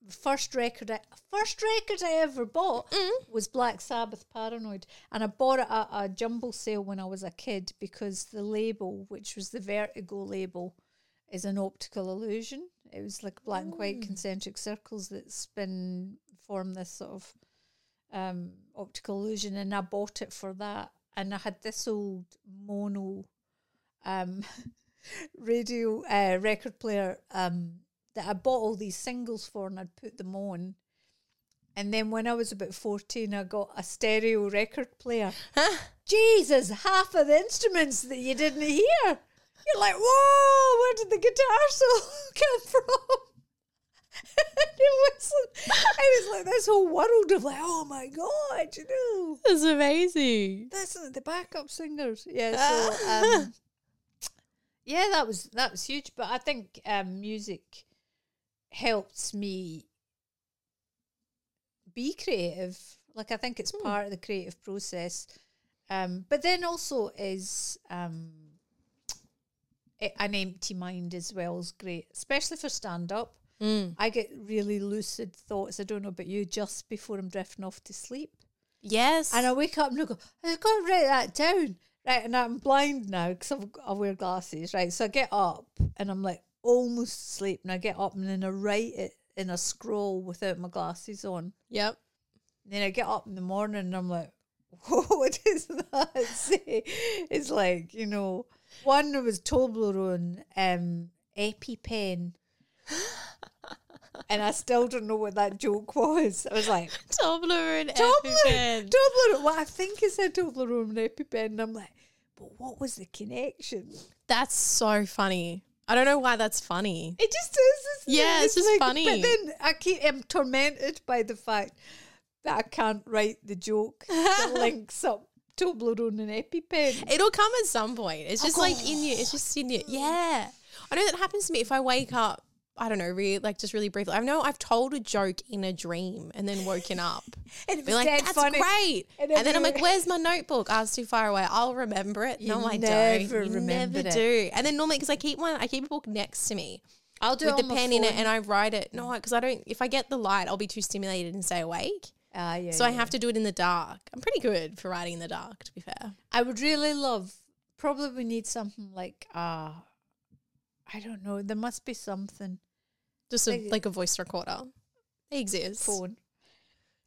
the first record. I, first record I ever bought was Black Sabbath Paranoid, and I bought it at a jumble sale when I was a kid because the label, which was the Vertigo label, is an optical illusion. It was like black and white concentric circles that spin form this sort of um, optical illusion, and I bought it for that. And I had this old mono um, radio uh, record player um, that I bought all these singles for, and I'd put them on. And then when I was about 14, I got a stereo record player. Jesus, half of the instruments that you didn't hear. You're like, whoa, where did the guitar solo come from? it was, it was like this whole world of like, oh my god, you know, That's amazing. that's the backup singers. Yeah, so um, yeah, that was that was huge. But I think um, music helps me be creative. Like I think it's part of the creative process. Um, but then also is um, an empty mind as well is great, especially for stand up. Mm. I get really lucid thoughts. I don't know about you, just before I'm drifting off to sleep. Yes. And I wake up and I go, I've got to write that down. Right. And I'm blind now because I wear glasses. Right. So I get up and I'm like almost asleep. And I get up and then I write it in a scroll without my glasses on. Yep. then I get up in the morning and I'm like, what does that say? It's like, you know, one was Toblerone um, EpiPen. and I still don't know what that joke was. I was like, Toblerone. Toblerone, EpiPen. Toblerone. Well, I think it said Toblerone and EpiPen. And I'm like, but what was the connection? That's so funny. I don't know why that's funny. It just is. Yeah, it's just funny. But then I keep am tormented by the fact that I can't write the joke that links up Toblerone and EpiPen. It'll come at some point. It's just like in you. It's just in you. Yeah. I know that happens to me if I wake up. I don't know, really like just really briefly. I know I've told a joke in a dream and then woken up. And it Be was like, that's funny. great. And And, then then I'm like, where's my notebook? I was too far away. I'll remember it. no, I never don't. You never it. do. And then normally, because I keep one, I keep a book next to me I'll do with it the pen in it and I write it. No, because I don't, if I get the light, I'll be too stimulated and stay awake. Ah, yeah, So I have to do it in the dark. I'm pretty good for writing in the dark, to be fair. I would really love. Probably we need something like uh I don't know. There must be something Just a, Like- like a voice recorder. They exist. phone.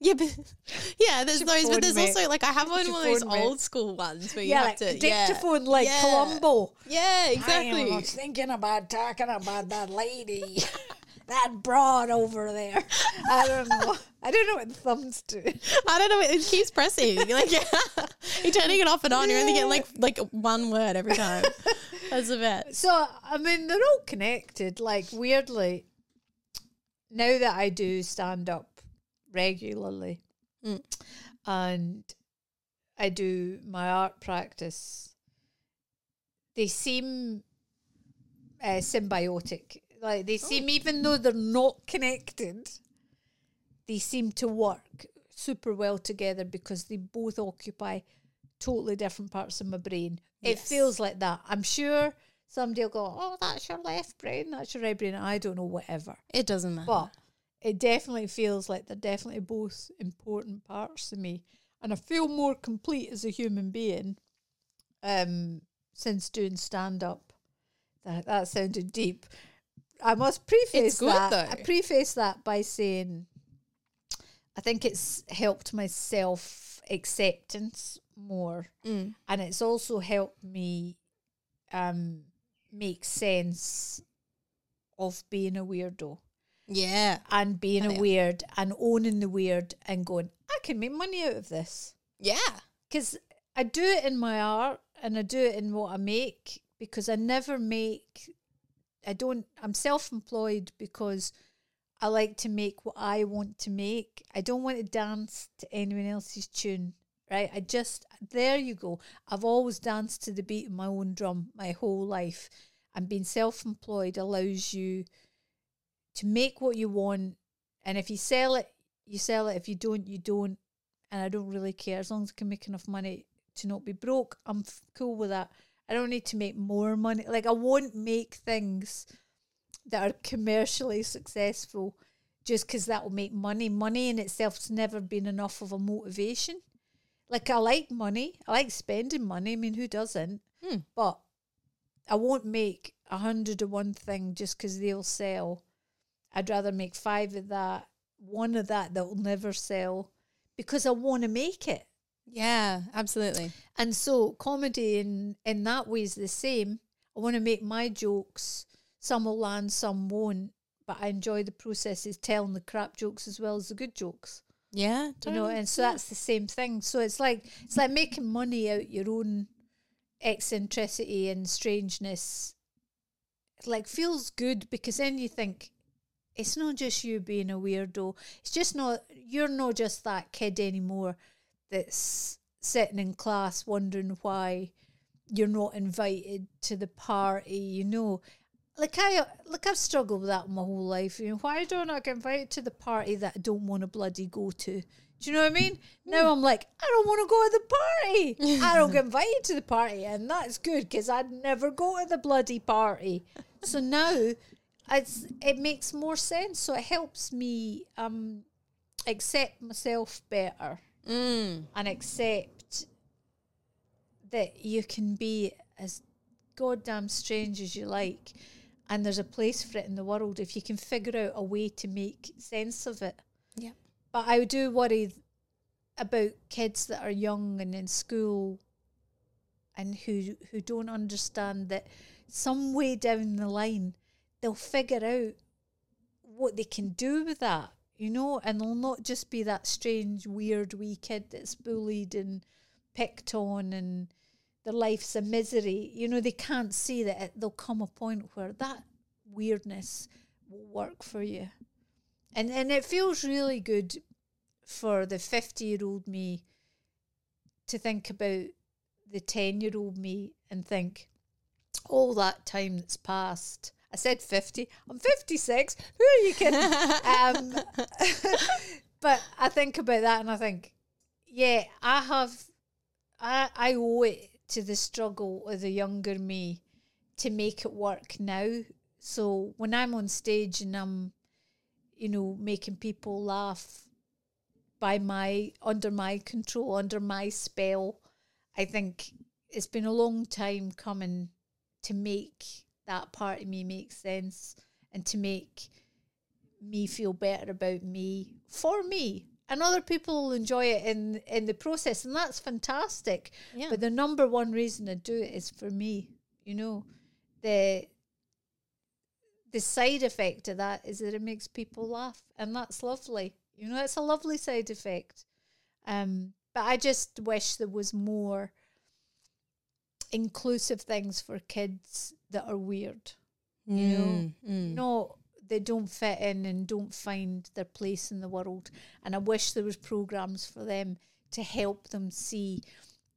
Yeah, but yeah, there's your those, but there's mate. also like I have one, one of those phone, mate. old school ones where you Yeah, have like to a dictaphone, yeah. like Yeah. Columbo. Yeah, I exactly. was thinking about talking about that lady, that broad over there. I don't know. I don't know what thumbs do. I don't know. It keeps pressing. You're like you're turning it off and on. You're only getting like like one word every time. That's best. So I mean, they're all connected. Like weirdly, now that I do stand up regularly, Mm. and I do my art practice, they seem uh, symbiotic. Like they seem, even though they're not connected, they seem to work super well together because they both occupy totally different parts of my brain. It Yes. feels like that. I'm sure somebody will go, "Oh, that's your left brain, that's your right brain." I don't know, whatever. It doesn't matter. But it definitely feels like they're definitely both important parts of me, and I feel more complete as a human being um, since doing stand up. That that sounded deep. I must preface It's good, that. though. I preface that by saying I think it's helped my self acceptance more, Mm. and it's also helped me um, make sense of being a weirdo yeah, and being Hell a weird and owning the weird and going, I can make money out of this. yeah, Because I do it in my art and I do it in what I make because I never make, I don't, I'm self employed because I like to make what I want to make. I don't want to dance to anyone else's tune, right? I just, there you go. I've always danced to the beat of my own drum my whole life. And being self employed allows you to make what you want. And if you sell it, you sell it. If you don't, you don't. And I don't really care. As long as I can make enough money to not be broke, I'm f- cool with that. I don't need to make more money. Like, I won't make things that are commercially successful just because that will make money. Money in itself has never been enough of a motivation. Like, I like money, I like spending money. I mean, who doesn't? Hmm. But I won't make a hundred of one thing just because they'll sell. I'd rather make five of that, one of that that will never sell because I want to make it. Yeah, absolutely. And so comedy in in that way is the same. I want to make my jokes. Some will land, some won't. But I enjoy the process of telling the crap jokes as well as the good jokes. Yeah, You know, and so that's the same thing. So it's like it's like making money out your own eccentricity and strangeness. It like feels good because then you think it's not just you being a weirdo. It's just not you're not just that kid anymore that's sitting in class wondering why you're not invited to the party, you know. Like I like I've struggled with that my whole life. You know, why don't I get invited to the party that I don't want to bloody go to? Do you know what I mean? Now I'm like, I don't want to go to the party. I don't get invited to the party, and that's good because I'd never go to the bloody party. So now, it's it makes more sense. So it helps me um accept myself better Mm. and accept that you can be as goddamn strange as you like and there's a place for it in the world if you can figure out a way to make sense of it. Yeah. But I do worry about kids that are young and in school and who who don't understand that some way down the line they'll figure out what they can do with that, you know, and they'll not just be that strange, weird wee kid that's bullied and picked on and their life's a misery. You know, they can't see that it, there'll come a point where that weirdness will work for you. And and it feels really good for the 50 year old me to think about the 10 year old me and think, all that time that's passed. I said 50. I'm 56. Who are you kidding? um, but I think about that and I think, yeah, I have, I, I owe it to the struggle of the younger me to make it work now. So when I'm on stage and I'm, you know, making people laugh by my, under my control, under my spell, I think it's been a long time coming to make that part of me make sense and to make me feel better about me for me. And other people will enjoy it in in the process and that's fantastic. Yeah. but the number one reason I do it is for me you know. The the side effect of that is that it makes people laugh and that's lovely. You know it's a lovely side effect. Um but I just wish there was more inclusive things for kids that are weird you know? Mm, mm. no they don't fit in and don't find their place in the world. And i wish there was programs for them to help them see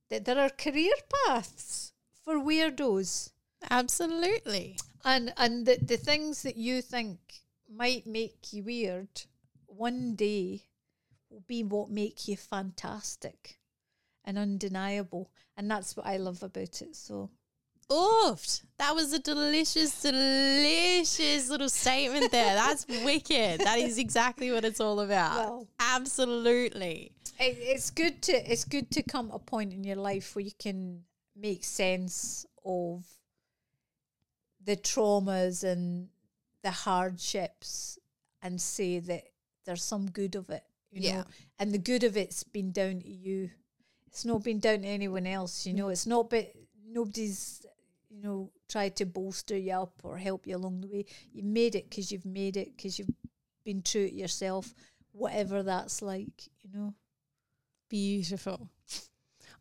that there are career paths for weirdos. Absolutely. and and the, the things that you think might make you weird one day will be what make you fantastic and undeniable. And that's what i love about it. So Oofed. That was a delicious, delicious little statement there. That's wicked. That is exactly what it's all about. Well- Absolutely. it, it's good to it's good to come a point in your life where you can make sense of the traumas and the hardships and say that there's some good of it you Yeah. know and the good of it's been down to you it's not been down to anyone else you know mm. it's not been nobody's you know tried to bolster you up or help you along the way you've made it because you've made it because you've been true to yourself whatever that's like you know Beautiful.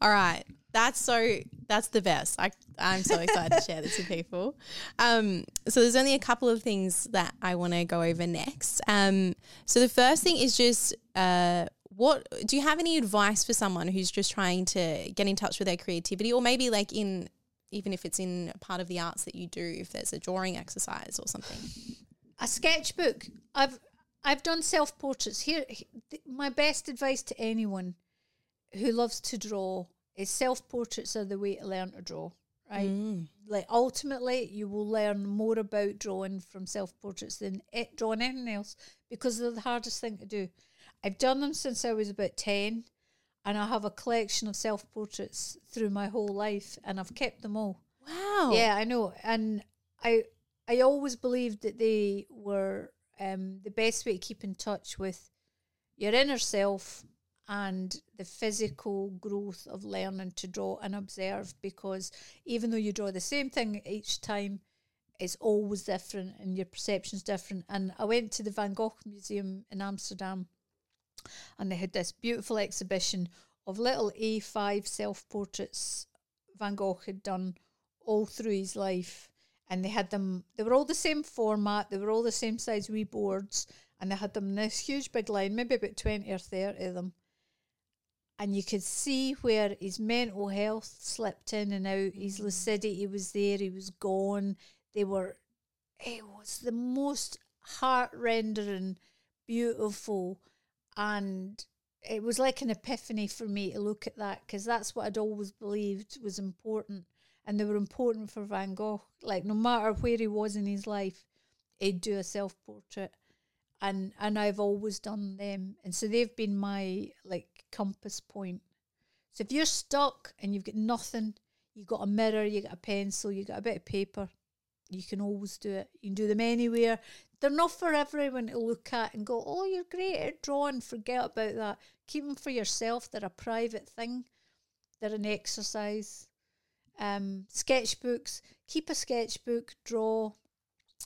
All right. That's so that's the best. I I'm so excited to share this with people. Um, so there's only a couple of things that I want to go over next. Um, so the first thing is just uh what do you have any advice for someone who's just trying to get in touch with their creativity or maybe like in even if it's in a part of the arts that you do if there's a drawing exercise or something a sketchbook. I've I've done self portraits. Here, my best advice to anyone who loves to draw is self portraits are the way to learn to draw. Right, Mm. like ultimately, you will learn more about drawing from self portraits than it, drawing anything else because they're the hardest thing to do. I've done them since I was about ten, and I have a collection of self portraits through my whole life, and I've kept them all. wow Yeah, I know, and I I always believed that they were um, the best way to keep in touch with your inner self and the physical growth of learning to draw and observe. Because even though you draw the same thing each time, it's always different and your perception's different. And I went to the Van Gogh Museum in Amsterdam, and they had this beautiful exhibition of little A5 self portraits Van Gogh had done all through his life. and they had them. They were all the same format. They were all the same size wee boards, and they had them in this huge big line, maybe about twenty or thirty of them. And you could see where his mental health slipped in and out. His mm. lucidity was there. He was gone. They were. It was the most heart rendering, beautiful, and it was like an epiphany for me to look at that because that's what I'd always believed was important. And they were important for Van Gogh. Like, no matter where he was in his life, he'd do a self portrait. And, and I've always done them. And so they've been my like compass point. So if you're stuck and you've got nothing, you've got a mirror, you've got a pencil, you've got a bit of paper, you can always do it. You can do them anywhere. They're not for everyone to look at and go, oh, you're great at drawing. Forget about that. Keep them for yourself. They're a private thing. They're an exercise. Um, sketchbooks. Keep a sketchbook. Draw.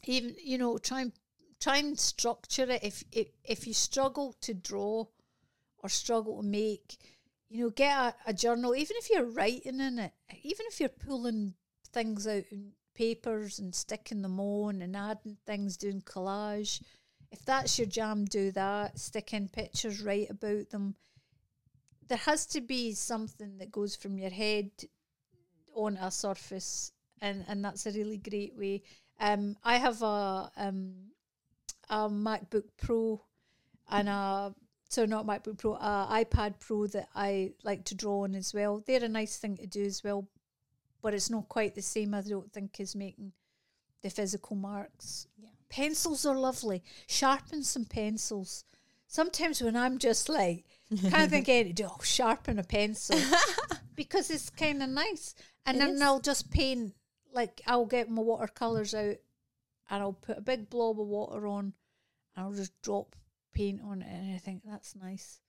Even you know, try and try and structure it. If if if you struggle to draw or struggle to make, you know, get a, a journal. Even if you're writing in it, even if you're pulling things out in papers and sticking them on and adding things, doing collage. If that's your jam, do that. Stick in pictures, write about them. There has to be something that goes from your head on a surface, and, and that's a really great way. Um, I have a um, a MacBook Pro and a so not MacBook Pro, a iPad Pro that I like to draw on as well. They're a nice thing to do as well, but it's not quite the same. I don't think as making the physical marks. Yeah. Pencils are lovely. Sharpen some pencils. Sometimes when I'm just like kind of thinking, oh, sharpen a pencil because it's kind of nice, and It then is. I'll just paint. Like I'll get my watercolors out, and I'll put a big blob of water on, and I'll just drop paint on it, and I think that's nice.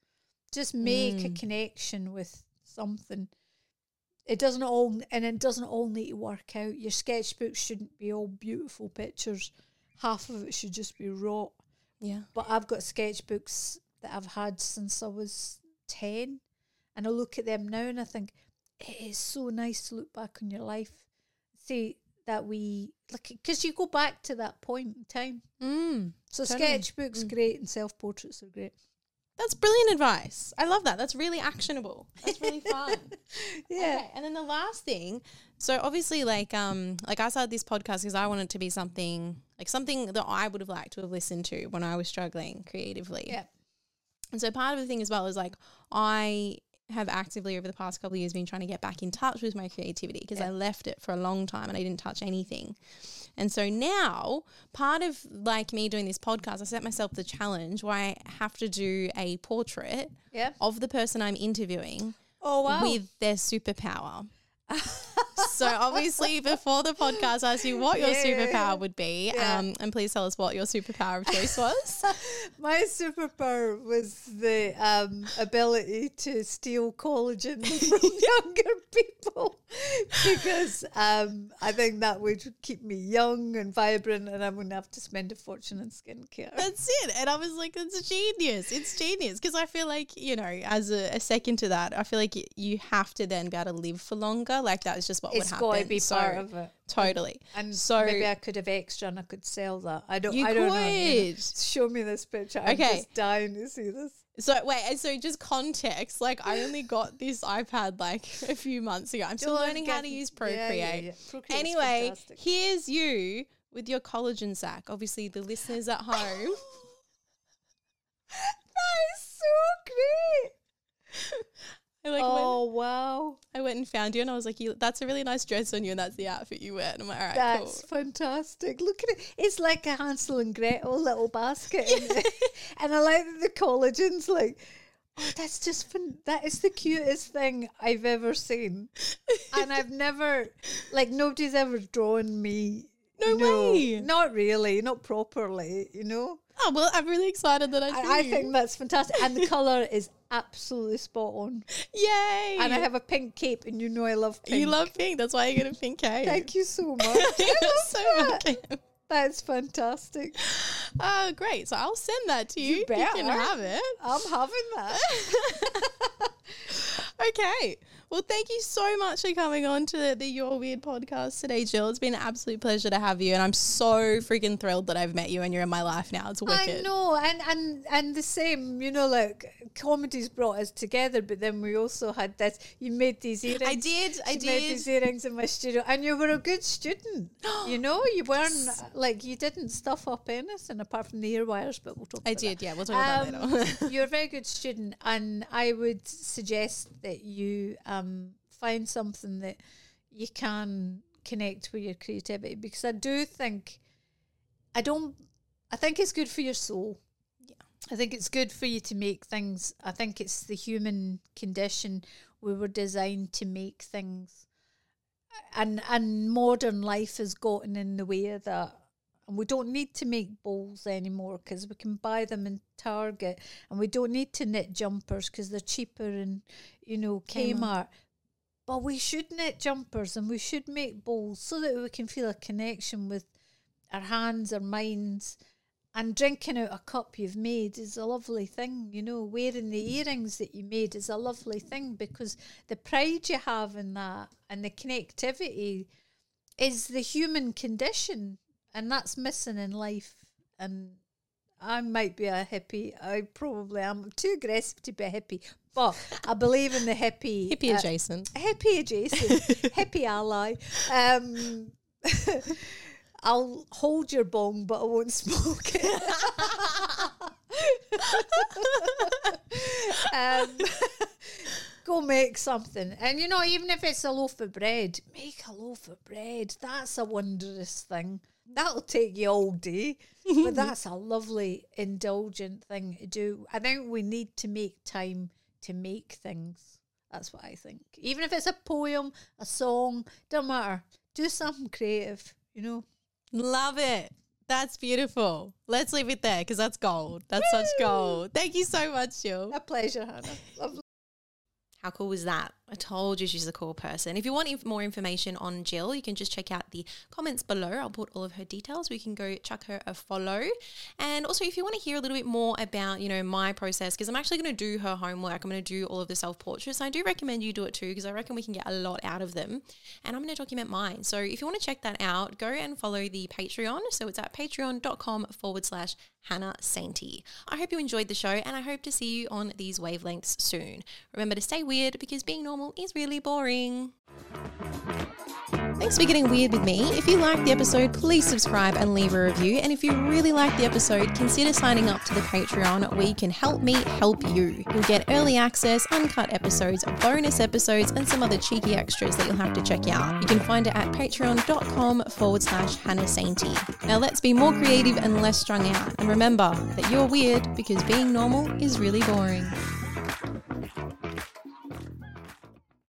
Just make a Mm. connection with something. It doesn't all, and it doesn't all need to work out. Your sketchbook shouldn't be all beautiful pictures. Half of it should just be raw. Yeah. But I've got sketchbooks that I've had since I was 10. And I look at them now and I think it is so nice to look back on your life. See that we, like, because you go back to that point in time. Mm. So Totally. sketchbooks great and self portraits are great. That's brilliant advice. I love that. That's really actionable. That's really fun. Yeah. Okay, and then the last thing, so obviously, like, um, like I started this podcast because I wanted to be something like something that I would have liked to have listened to when I was struggling creatively. Yeah. And so part of the thing as well is like I have actively over the past couple of years been trying to get back in touch with my creativity because I left it for a long time and I didn't touch anything. And so now part of like me doing this podcast, I set myself the challenge where I have to do a portrait Yeah. of the person I'm interviewing Oh, wow. with their superpower. So obviously before the podcast I asked you what your Yeah, superpower would be. Yeah. Um, and please tell us what your superpower of choice was. My superpower was the um, ability to steal collagen from younger people because um, I think that would keep me young and vibrant and I wouldn't have to spend a fortune on skincare. That's it. And I was like, it's genius. It's genius. Because I feel like, you know, as a, a second to that, I feel like y- you have to then be able to live for longer. Like that's just what would happen. It's got to be So, part of it. Totally. And So- maybe I could have extra and I could sell that. I don't. You I don't know. you know. could. Show me this picture. I'm Okay. just dying to see this. So wait, so just context, like I only got this iPad like a few months ago. I'm still learning how to use yeah, yeah, Procreate. yeah. Anyway, fantastic. here's you with your collagen sack. Obviously, the listeners at home. that is so great. I like oh wow. I went and found you, and I was like, you, "That's a really nice dress on you, and that's the outfit you wear." And I'm like, "All right, That's cool." fantastic. Look at it. It's like a Hansel and Gretel little basket. it. and I like that the collagen's like, oh, that's just fun. That is the cutest thing I've ever seen. and I've never, like, nobody's ever drawn me. No way. Not really, not properly, you know? Oh well, I'm really excited that I see I, I think that's fantastic. And the colour is absolutely spot on. Yay! And I have a pink cape, and you know I love pink. you love pink. That's why you get a pink cape. Thank you so much. So that. That's fantastic. Oh, great. So I'll send that to you. You You, can have it. I'm having that. okay. Well, thank you so much for coming on to the You're Weird podcast today, Gill. It's been an absolute pleasure to have you, and I'm so freaking thrilled that I've met you and you're in my life now. It's wicked. I know, and and and the same, you know, like comedy's brought us together, but then we also had this. You made these earrings. I did. I did. made these earrings in my studio, and you were a good student. you know, you weren't like you didn't stuff up anything apart from the ear wires, but we'll talk. I about that. did. Yeah, we'll talk about that Um, later. you're a very good student, and I would suggest that you um, Um, find something that you can connect with your creativity because I do think I don't. I think it's good for your soul. Yeah. I think it's good for you to make things. I think it's the human condition. We were designed to make things, and and modern life has gotten in the way of that. And we don't need to make bowls anymore because we can buy them in Target, and we don't need to knit jumpers because they're cheaper in, you know, Kmart. Kmart. But we should knit jumpers and we should make bowls so that we can feel a connection with our hands, our minds. And drinking out a cup you've made is a lovely thing, you know. Wearing the mm. earrings that you made is a lovely thing because the pride you have in that and the connectivity is the human condition, and that's missing in life. And I might be a hippie. I probably am I'm too aggressive to be a hippie, but I believe in the hippie. Hippie uh, adjacent. hippie adjacent, hippie ally. Um, I'll hold your bong, but I won't smoke it. um, go make something, and you know, even if it's a loaf of bread, make a loaf of bread. That's a wondrous thing. That'll take you all day, but that's a lovely, indulgent thing to do. I think we need to make time to make things. That's what I think. Even if it's a poem, a song, don't matter. Do something creative, you know. Love it. That's beautiful. Let's leave it there because that's gold. That's such gold. Thank you so much, Gill. A pleasure, Hannah. Lovely. How cool was that? I told you she's a cool person. If you want more information on Gill, you can just check out the comments below. I'll put all of her details. We can go chuck her a follow. And also, if you want to hear a little bit more about, you know, my process, because I'm actually going to do her homework. I'm going to do all of the self portraits. I do recommend you do it too, because I reckon we can get a lot out of them. And I'm going to document mine. So if you want to check that out, go and follow the Patreon. So it's at patreon.com forward slash Hannah Sainty. I hope you enjoyed the show and I hope to see you on these wavelengths soon. Remember to stay weird because being normal is really boring. Thanks for getting weird with me. If you liked the episode, please subscribe and leave a review. And if you really like the episode, consider signing up to the Patreon where you can help me help you. You'll get early access, uncut episodes, bonus episodes, and some other cheeky extras that you'll have to check out. You can find it at patreon.com forward slash Hannah Sainty. Now let's be more creative and less strung out. And remember that you're weird because being normal is really boring.